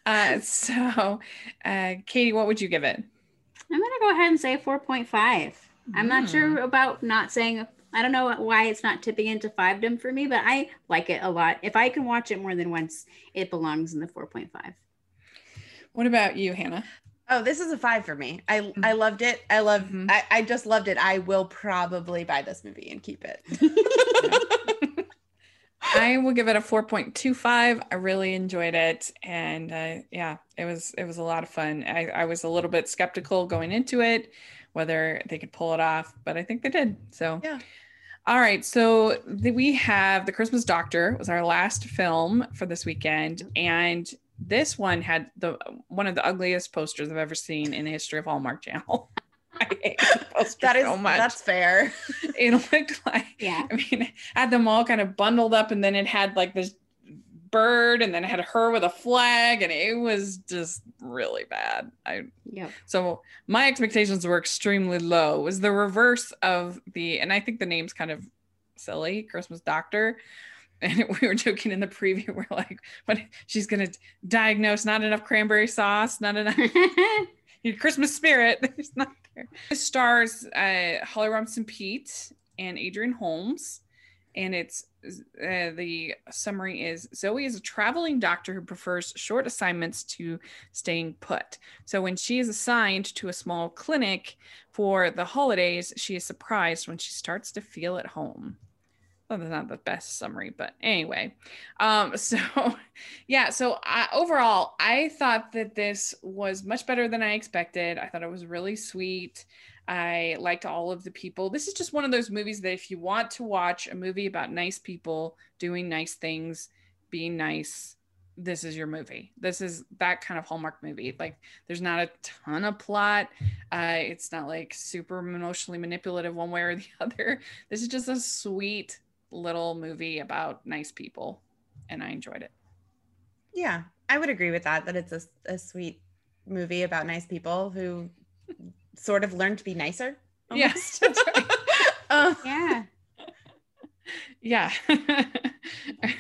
uh, so, uh, Katie, what would you give it? I'm gonna go ahead and say 4.5. I'm not sure about not saying. I don't know why it's not tipping into fivedom for me, but I like it a lot. If I can watch it more than once, it belongs in the 4.5. What about you, Hannah? Oh, this is a five for me. I Mm-hmm. I loved it. I love. Mhm. I, I just loved it. I will probably buy this movie and keep it. (laughs) (laughs) I will give it a 4.25. I really enjoyed it. And uh, yeah, it was it was a lot of fun. I, I was a little bit skeptical going into it, whether they could pull it off, but I think they did. So Yeah. All right. So the, we have The Christmas Doctor was our last film for this weekend. And this one had the one of the ugliest posters I've ever seen in the history of Hallmark Channel. (laughs) I hate That is so much. that's fair. (laughs) it looked like Yeah. I mean, had them all kind of bundled up, and then it had like this bird, and then it had her with a flag, and it was just really bad. I Yep. so my expectations were extremely low. It was the reverse of the, and I think the name's kind of silly, Christmas Doctor, and (laughs) we were joking in the preview. We're like, but She's gonna diagnose not enough cranberry sauce, not enough your (laughs) (laughs) Christmas spirit. There's not there." It stars uh, Holly Robinson Peete and Adrian Holmes, and it's uh, the summary is Zoe is a traveling doctor who prefers short assignments to staying put. So when she is assigned to a small clinic for the holidays, she is surprised when she starts to feel at home. Well, that's not the best summary, but anyway. Um, (laughs) so yeah, so I, overall, I thought that this was much better than I expected. I thought it was really sweet. I liked all of the people. This is just one of those movies that if you want to watch a movie about nice people doing nice things, being nice, this is your movie. This is that kind of Hallmark movie. Like there's not a ton of plot. Uh, it's not like super emotionally manipulative one way or the (laughs) other. This is just a sweet little movie about nice people, and I enjoyed it. Yeah, I would agree with that. That it's a, a sweet movie about nice people who sort of learn to be nicer. Almost. (laughs) Yes, right. (laughs) um, yeah. (laughs) Yeah.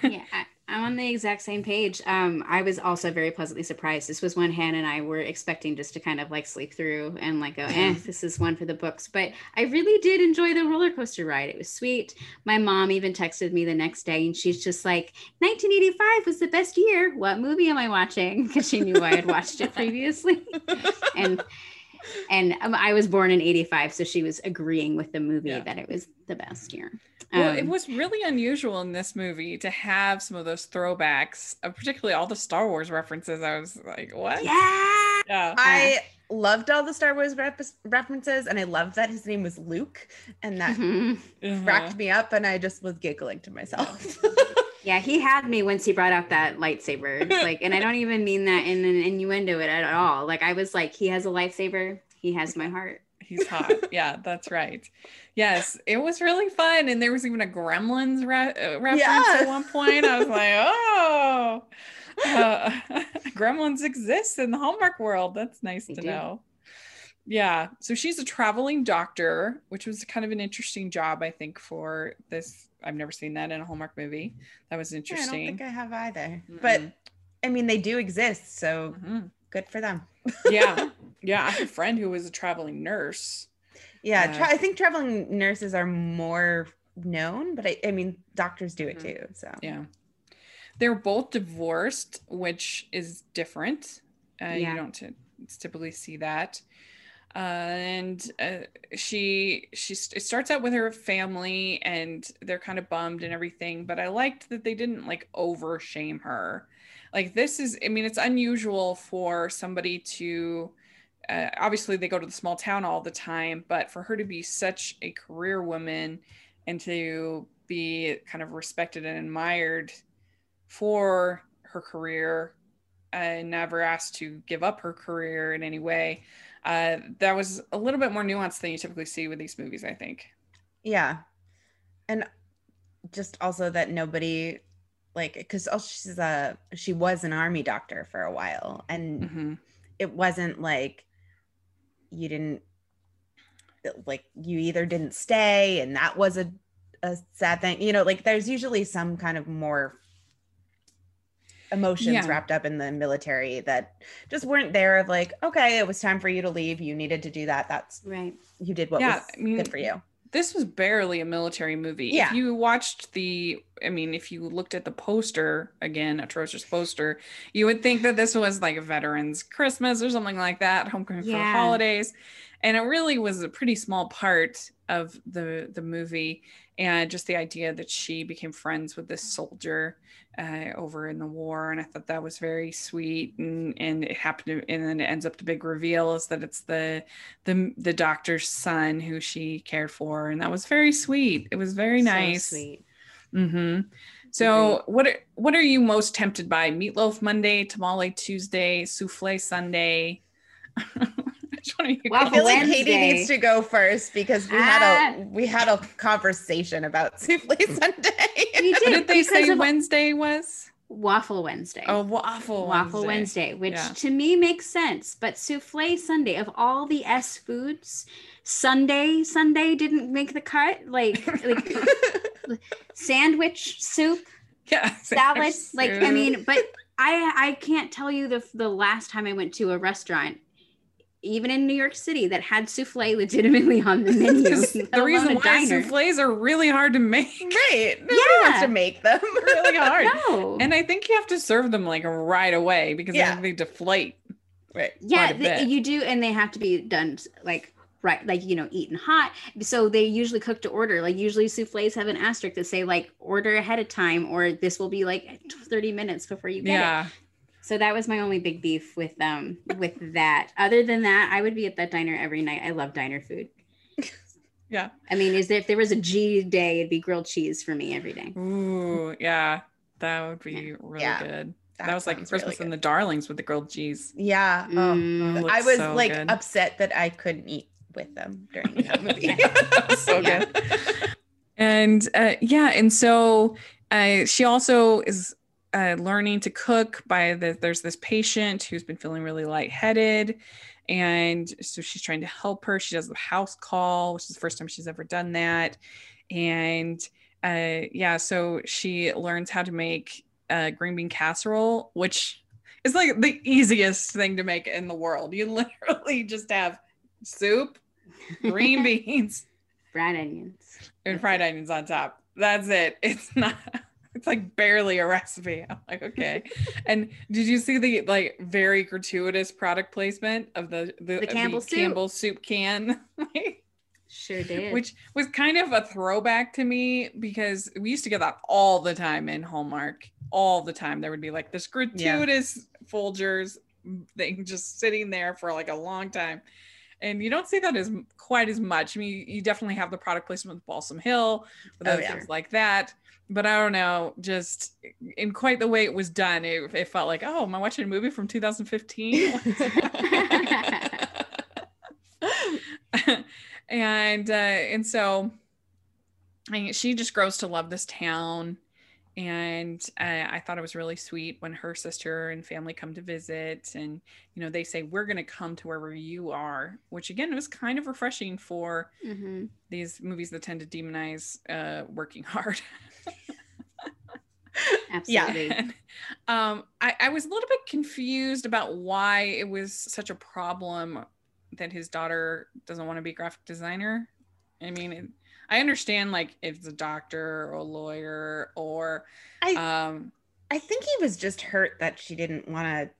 yeah. I'm on the exact same page. Um, I was also very pleasantly surprised. This was one Hannah and I were expecting just to kind of like sleep through and like go, (laughs) eh, this is one for the books. But I really did enjoy the roller coaster ride. It was sweet. My mom even texted me the next day and she's just like, 1985 was the best year. What movie am I watching? Because she knew I had watched it (laughs) previously. (laughs) and and um, I was born in 85, so she was agreeing with the movie yeah. that it was the best year. Well, um, it was really unusual in this movie to have some of those throwbacks, uh, particularly all the Star Wars references. I was like, what? Yeah. Yeah. I loved all the Star Wars rep- references, and I loved that his name was Luke, and that mm-hmm. racked me up, and I just was giggling to myself. Yeah, he had me once he brought out that lightsaber. (laughs) Like, and I don't even mean that in an innuendo it at all. Like, I was like, he has a lightsaber. He has my heart. He's hot. (laughs) yeah, that's right. Yes, it was really fun, and there was even a Gremlins re- uh, reference yeah. at one point. I was like, (laughs) oh, uh, Gremlins exist in the Hallmark world. That's nice they to do. know. Yeah, so she's a traveling doctor, which was kind of an interesting job, I think, for this I've never seen that in a Hallmark movie. That was interesting. Yeah, I don't think I have either. mm But I mean, they do exist, so mm-hmm. good for them. yeah, (laughs) yeah. I have a friend who was a traveling nurse. Yeah, uh, tra- I think traveling nurses are more known, but I, I mean, doctors do it mm-hmm. too. So yeah, they're both divorced, which is different. Uh, yeah. You don't t- typically see that. And uh, she she it starts out with her family and they're kind of bummed and everything but i liked that they didn't like over shame her. Like this is i mean it's unusual for somebody to uh, obviously they go to the small town all the time but for her to be such a career woman and to be kind of respected and admired for her career and never asked to give up her career in any way uh, that was a little bit more nuanced than you typically see with these movies, I think. Yeah. And just also that nobody like because oh, she's a she was an army doctor for a while and mm-hmm. it wasn't like you didn't like you either didn't stay and that was a, a sad thing you know like there's usually some kind of more emotions yeah. wrapped up in the military that just weren't there of like okay it was time for you to leave you needed to do that that's right you did what yeah, was I mean, good for you this was barely a military movie yeah. if you watched the i mean if you looked at the poster again atrocious poster you would think that this was like a veterans christmas or something like that homecoming yeah. for holidays and it really was a pretty small part of the the movie and just the idea that she became friends with this soldier uh, over in the war, and I thought that was very sweet. And and it happened, to, and then it ends up the big reveal is that it's the the the doctor's son who she cared for, and that was very sweet. It was very so nice. Sweet. Mm-hmm. So what are what are you most tempted by? Meatloaf Monday, tamale Tuesday, souffle Sunday. (laughs) I feel like Katie needs to go first because we had a ah. we had a conversation about (laughs) souffle Sunday. We did. did they say Wednesday was? Waffle Wednesday. Oh, waffle Waffle Wednesday, Wednesday which yeah. to me makes sense. But souffle Sunday, of all the S foods, Sunday Sunday didn't make the cut. Like like (laughs) sandwich soup Yeah. That was like I mean, but I I can't tell you the the last time I went to a restaurant even in New York City that had souffle legitimately on the (laughs) menu. the reason why souffles are really hard to make. Right. (laughs) Nobody yeah. wants to make them (laughs) really hard. no. And I think you have to serve them like right away because yeah. they deflate. Right. Yeah, you do, and they have to be done like right, like you know, eaten hot. So they usually cook to order. Like usually souffles have an asterisk that say like order ahead of time, or this will be like 30 minutes before you get yeah. it. So that was my only big beef with um with that. Other than that, I would be at that diner every night. I love diner food. (laughs) Yeah. I mean, is there if there was a G day, it'd be grilled cheese for me every day. Ooh, yeah. That would be yeah. really yeah. good. That, that was like Christmas really and the Darlings with the grilled cheese. Yeah. Mm, oh, I was so like good. upset that I couldn't eat with them during (laughs) the movie. so (laughs) good. And uh, yeah, and so uh, she also is uh, learning to cook by the there's this patient who's been feeling really lightheaded and so she's trying to help her. She does the house call which is the first time she's ever done that. And uh, yeah so she learns how to make uh, green bean casserole which is like the easiest thing to make in the world. You (laughs) literally just have soup green (laughs) beans fried onions. and fried onions on top. That's it. It's (laughs) not it's like barely a recipe. (laughs) I'm like, okay. and did you see the like very gratuitous product placement of the the, the Campbell, the soup. Campbell soup can? (laughs) sure did. Which was kind of a throwback to me because we used to get that all the time in Hallmark. All the time. There would be like this gratuitous yeah. Folgers thing just sitting there for like a long time and you don't see that as quite as much. I mean, you definitely have the product placement with Balsam Hill, with oh, other oh, yeah. things like that but I don't know, just in quite the way it was done, it, it felt like, oh, am I watching a movie from 2015? (laughs) and uh, and so I, mean, she just grows to love this town, and uh, I thought it was really sweet when her sister and family come to visit, and you know they say we're going to come to wherever you are, which again was kind of refreshing for mm-hmm. these movies that tend to demonize uh, working (laughs) hard. Absolutely. Yeah. um, I, I was a little bit confused about why it was such a problem that his daughter doesn't want to be a graphic designer. I mean, it, I understand like if it's a doctor or a lawyer or I um I think he was just hurt that she didn't want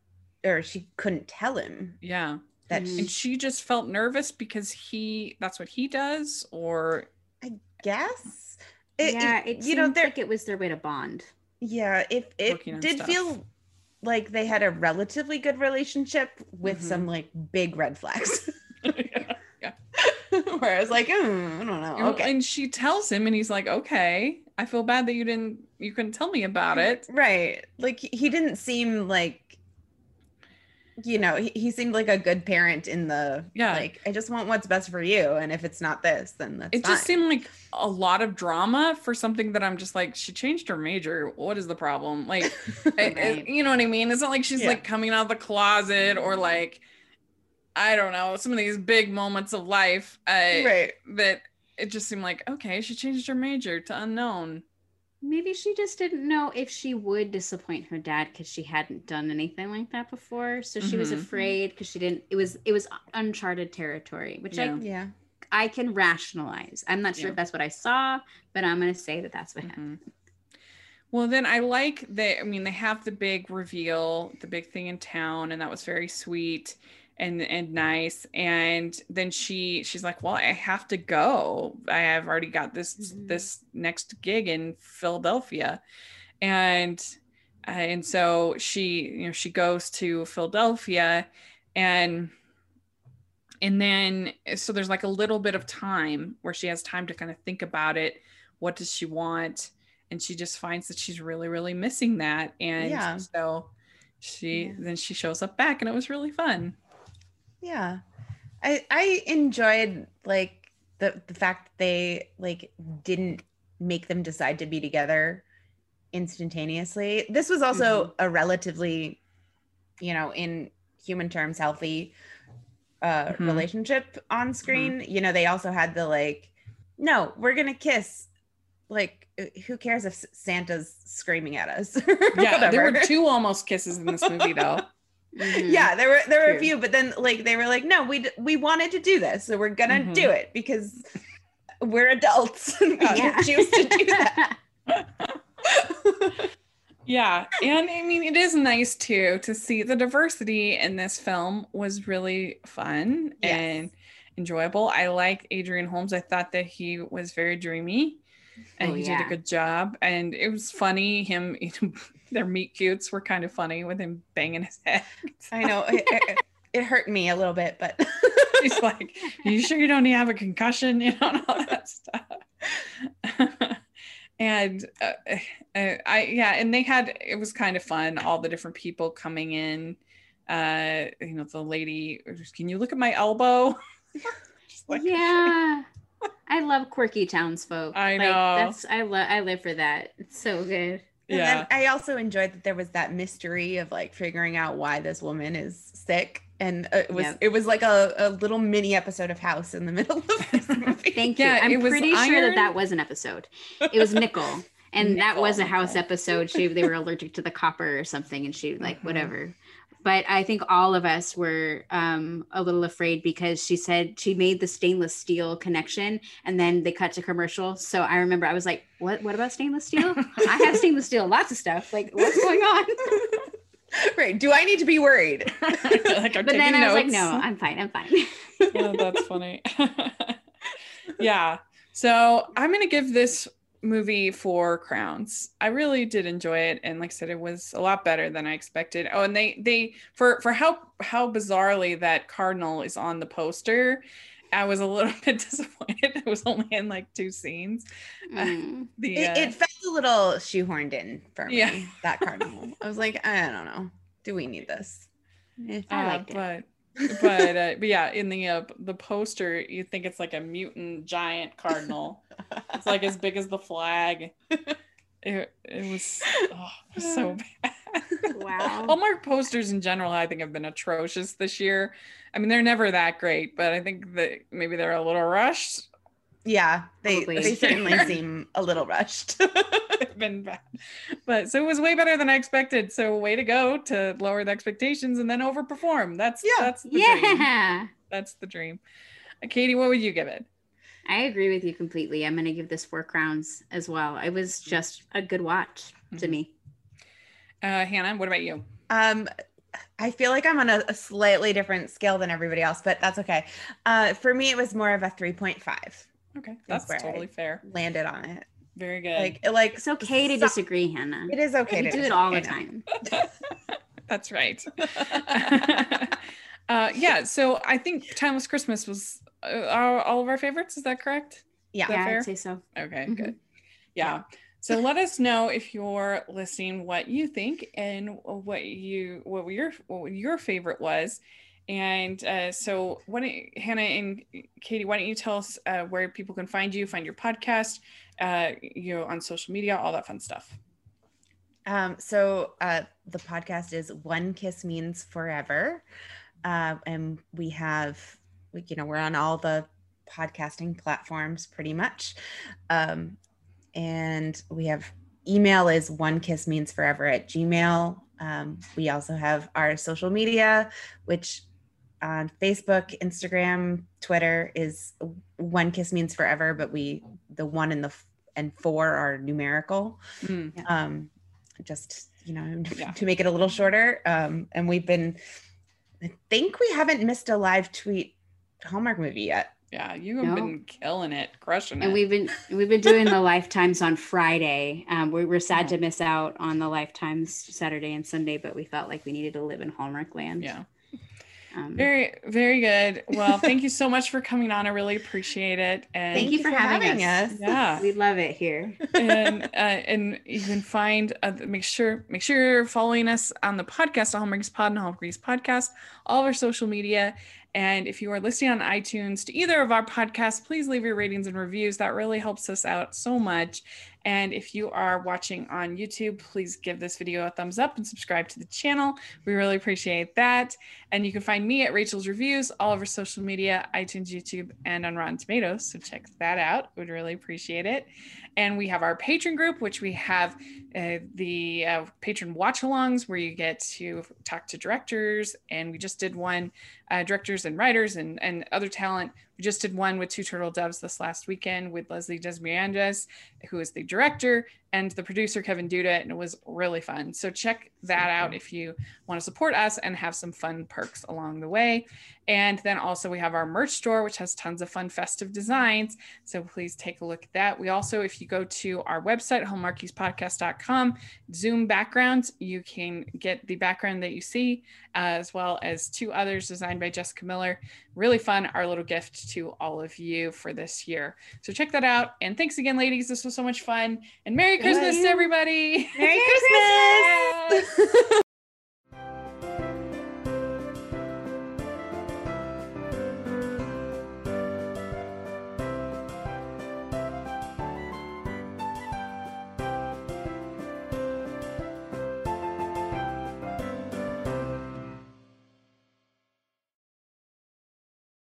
to or she couldn't tell him. Yeah. That mm-hmm. and she just felt nervous because he that's what he does or I guess. It, yeah, it, it you know like it was their way to bond. Yeah, if it, it did stuff. feel like they had a relatively good relationship with mm-hmm. some like big red flags. (laughs) (laughs) Where I was like, mm, I don't know. Okay. And she tells him, and he's like, okay, I feel bad that you didn't, you couldn't tell me about it. Right. Like he didn't seem like you know, he, he, seemed like a good parent in the yeah. Like, I just want what's best for you, and if it's not this, then that's. It fine. just seemed like a lot of drama for something that I'm just like, she changed her major. What is the problem? Like, (laughs) right. I, you know what I mean? It's not like she's yeah. like coming out of the closet or like, I don't know, some of these big moments of life. Uh, right. That it just seemed like okay, she changed her major to unknown maybe she just didn't know if she would disappoint her dad because she hadn't done anything like that before so she mm-hmm. was afraid because she didn't it was it was uncharted territory which yeah. i yeah i can rationalize i'm not sure yeah. if that's what i saw but i'm going to say that that's what mm-hmm. happened well then i like that i mean they have the big reveal the big thing in town and that was very sweet and and nice. And then she she's like well i have to go. I have already got this mm-hmm. this next gig in philadelphia. And uh, and so she you know she goes to philadelphia and and then so there's like a little bit of time where she has time to kind of think about it. What does she want? And she just finds that she's really really missing that. And yeah. so she yeah. then she shows up back and it was really fun yeah i i enjoyed like the the fact they like didn't make them decide to be together instantaneously this was also mm-hmm. a relatively you know in human terms healthy uh mm-hmm. relationship on screen mm-hmm. you know they also had the like no we're gonna kiss like uh, who cares if Santa's screaming at us? (laughs) yeah, there were two almost kisses in this movie though. (laughs) Mm-hmm. Yeah, there were there were True. a few, but then like they were like, no, we we wanted to do this, so we're gonna mm-hmm. do it because we're adults and we yeah. choose to do that. (laughs) yeah, and I mean it is nice too to see the diversity in this film was really fun yes. and enjoyable. I like Adrian Holmes. I thought that he was very dreamy and oh, he yeah. did a good job. And it was funny. Him, (laughs) their meet cutes were kind of funny with him banging his head. I know it, it, it, hurt me a little bit, but (laughs) he's like, "You sure you don't have a concussion?" (laughs) You know, and all that stuff. (laughs) and uh, uh, I, yeah, and they had it was kind of fun. All the different people coming in. Uh, you know, the lady, can you look at my elbow? like, yeah. I love quirky townsfolk. I know. Like, that's I love I live for that. It's so good. And yeah. I also enjoyed that there was that mystery of like figuring out why this woman is sick. And it was yep. it was like a, a little mini episode of House in the middle of (laughs) this movie. Thank you. Yeah, I'm pretty sure that that was an episode. It was Nickel. And Nickel, that was a house episode. She they were allergic to the copper or something, and she like mm-hmm. whatever but I think all of us were um, a little afraid because she said she made the stainless steel connection, and then they cut to commercial. So I remember I was like, "What? What about stainless steel? I have (laughs) stainless steel, lots of stuff. Like, what's going on?" (laughs) right? Do I need to be worried? (laughs) like, but then I notes. was like, "No, I'm fine. I'm fine." yeah, that's funny. yeah. So I'm gonna give this movie for crowns. I really did enjoy it and like i said it was a lot better than i expected. Oh and they they for for how how bizarrely that cardinal is on the poster i was a little (laughs) bit disappointed. It was only in like two scenes. (laughs) Mm. uh, the, it, uh, it, felt a little shoehorned in for me yeah. that cardinal. I was like i don't know. Do we need this? (laughs) Eh, i liked uh, it. but uh, but yeah, in the uh, the poster, you think it's like a mutant giant cardinal. it's like as big as the flag. It, it was, oh, it was so (sighs) bad. Wow. Hallmark posters in general, I think, have been atrocious this year. I mean, they're never that great, but I think that maybe they're a little rushed. Yeah, they they certainly (laughs) seem a little rushed. (laughs) (laughs) been bad, but so it was way better than I expected. So way to go to lower the expectations and then overperform. That's yeah, that's the yeah. Dream. That's the dream. Uh, Katie, what would you give it? I agree with you completely. I'm going to give this four crowns as well. It was just a good watch mm-hmm. to me. Uh, Hannah, what about you? Um, I feel like I'm on a, a, slightly different scale than everybody else, but that's okay. Uh, for me, it was more of a 3.5. Okay, that's totally I fair. Landed on it. Very good. Like, like it's okay to disagree, Hannah. It is okay. We do it all the time. (laughs) (laughs) that's right. (laughs) uh, yeah. So I think Timeless Christmas was uh, all of our favorites. Is that correct? Yeah, that yeah I'd say so. Okay, mm-hmm. good. Yeah. So let us know if you're listening what you think and what you what your what your favorite was. And uh, so, what Hannah and Katie, why don't you tell us uh, where people can find you, find your podcast, uh, you know, on social media, all that fun stuff. Um, so uh, the podcast is One Kiss Means Forever, uh, and we have, you know, we're on all the podcasting platforms pretty much, um, and we have email is One Kiss Means Forever at Gmail. Um, we also have our social media, which on Facebook, Instagram, Twitter is one kiss means forever, but we the one and the and four are numerical. Mm. Um, just you know (laughs) yeah. to make it a little shorter. Um, and we've been, I think we haven't missed a live tweet Hallmark movie yet. Yeah, you have no. been killing it, crushing it. And we've been we've been doing the (laughs) lifetimes on Friday. Um, we were sad to miss out on the lifetimes Saturday and Sunday, but we felt like we needed to live in Hallmark land. Yeah. Um, very, very good. Well, thank you so much for coming on. I really appreciate it. And thank you for, for having, having, us. Yeah, we love it here. and (laughs) uh, and you can find uh, make sure make sure you're following us on the podcast, Hallmarkies Pod and Hallmarkies Podcast, all of our social media, And if you are listening on iTunes to either of our podcasts, please leave your ratings and reviews. That really helps us out so much. And if you are watching on YouTube, please give this video a thumbs up and subscribe to the channel. We really appreciate that. And you can find me at Rachel's Reviews, all over social media, iTunes, YouTube, and on Rotten Tomatoes. So check that out. Would really appreciate it. And we have our Patreon group, which we have uh, the uh, Patreon watch alongs where you get to talk to directors. And we just did one, uh, directors and writers and, and other talent we just did one with Two Turtle Doves this last weekend with Leslie Desmirandes, who is the director, and the producer, Kevin Duda, and it was really fun. So check that out if you want to support us and have some fun perks along the way. And then also we have our merch store, which has tons of fun festive designs. So please take a look at that. We also, if you go to our website, hallmarkiespodcast.com, Zoom backgrounds, you can get the background that you see, uh, as well as two others designed by Jessica Miller. Really fun, our little gift to all of you for this year. So check that out. And thanks again, ladies. This was so much fun. And Merry Christmas, everybody. Merry (laughs) Christmas. (laughs)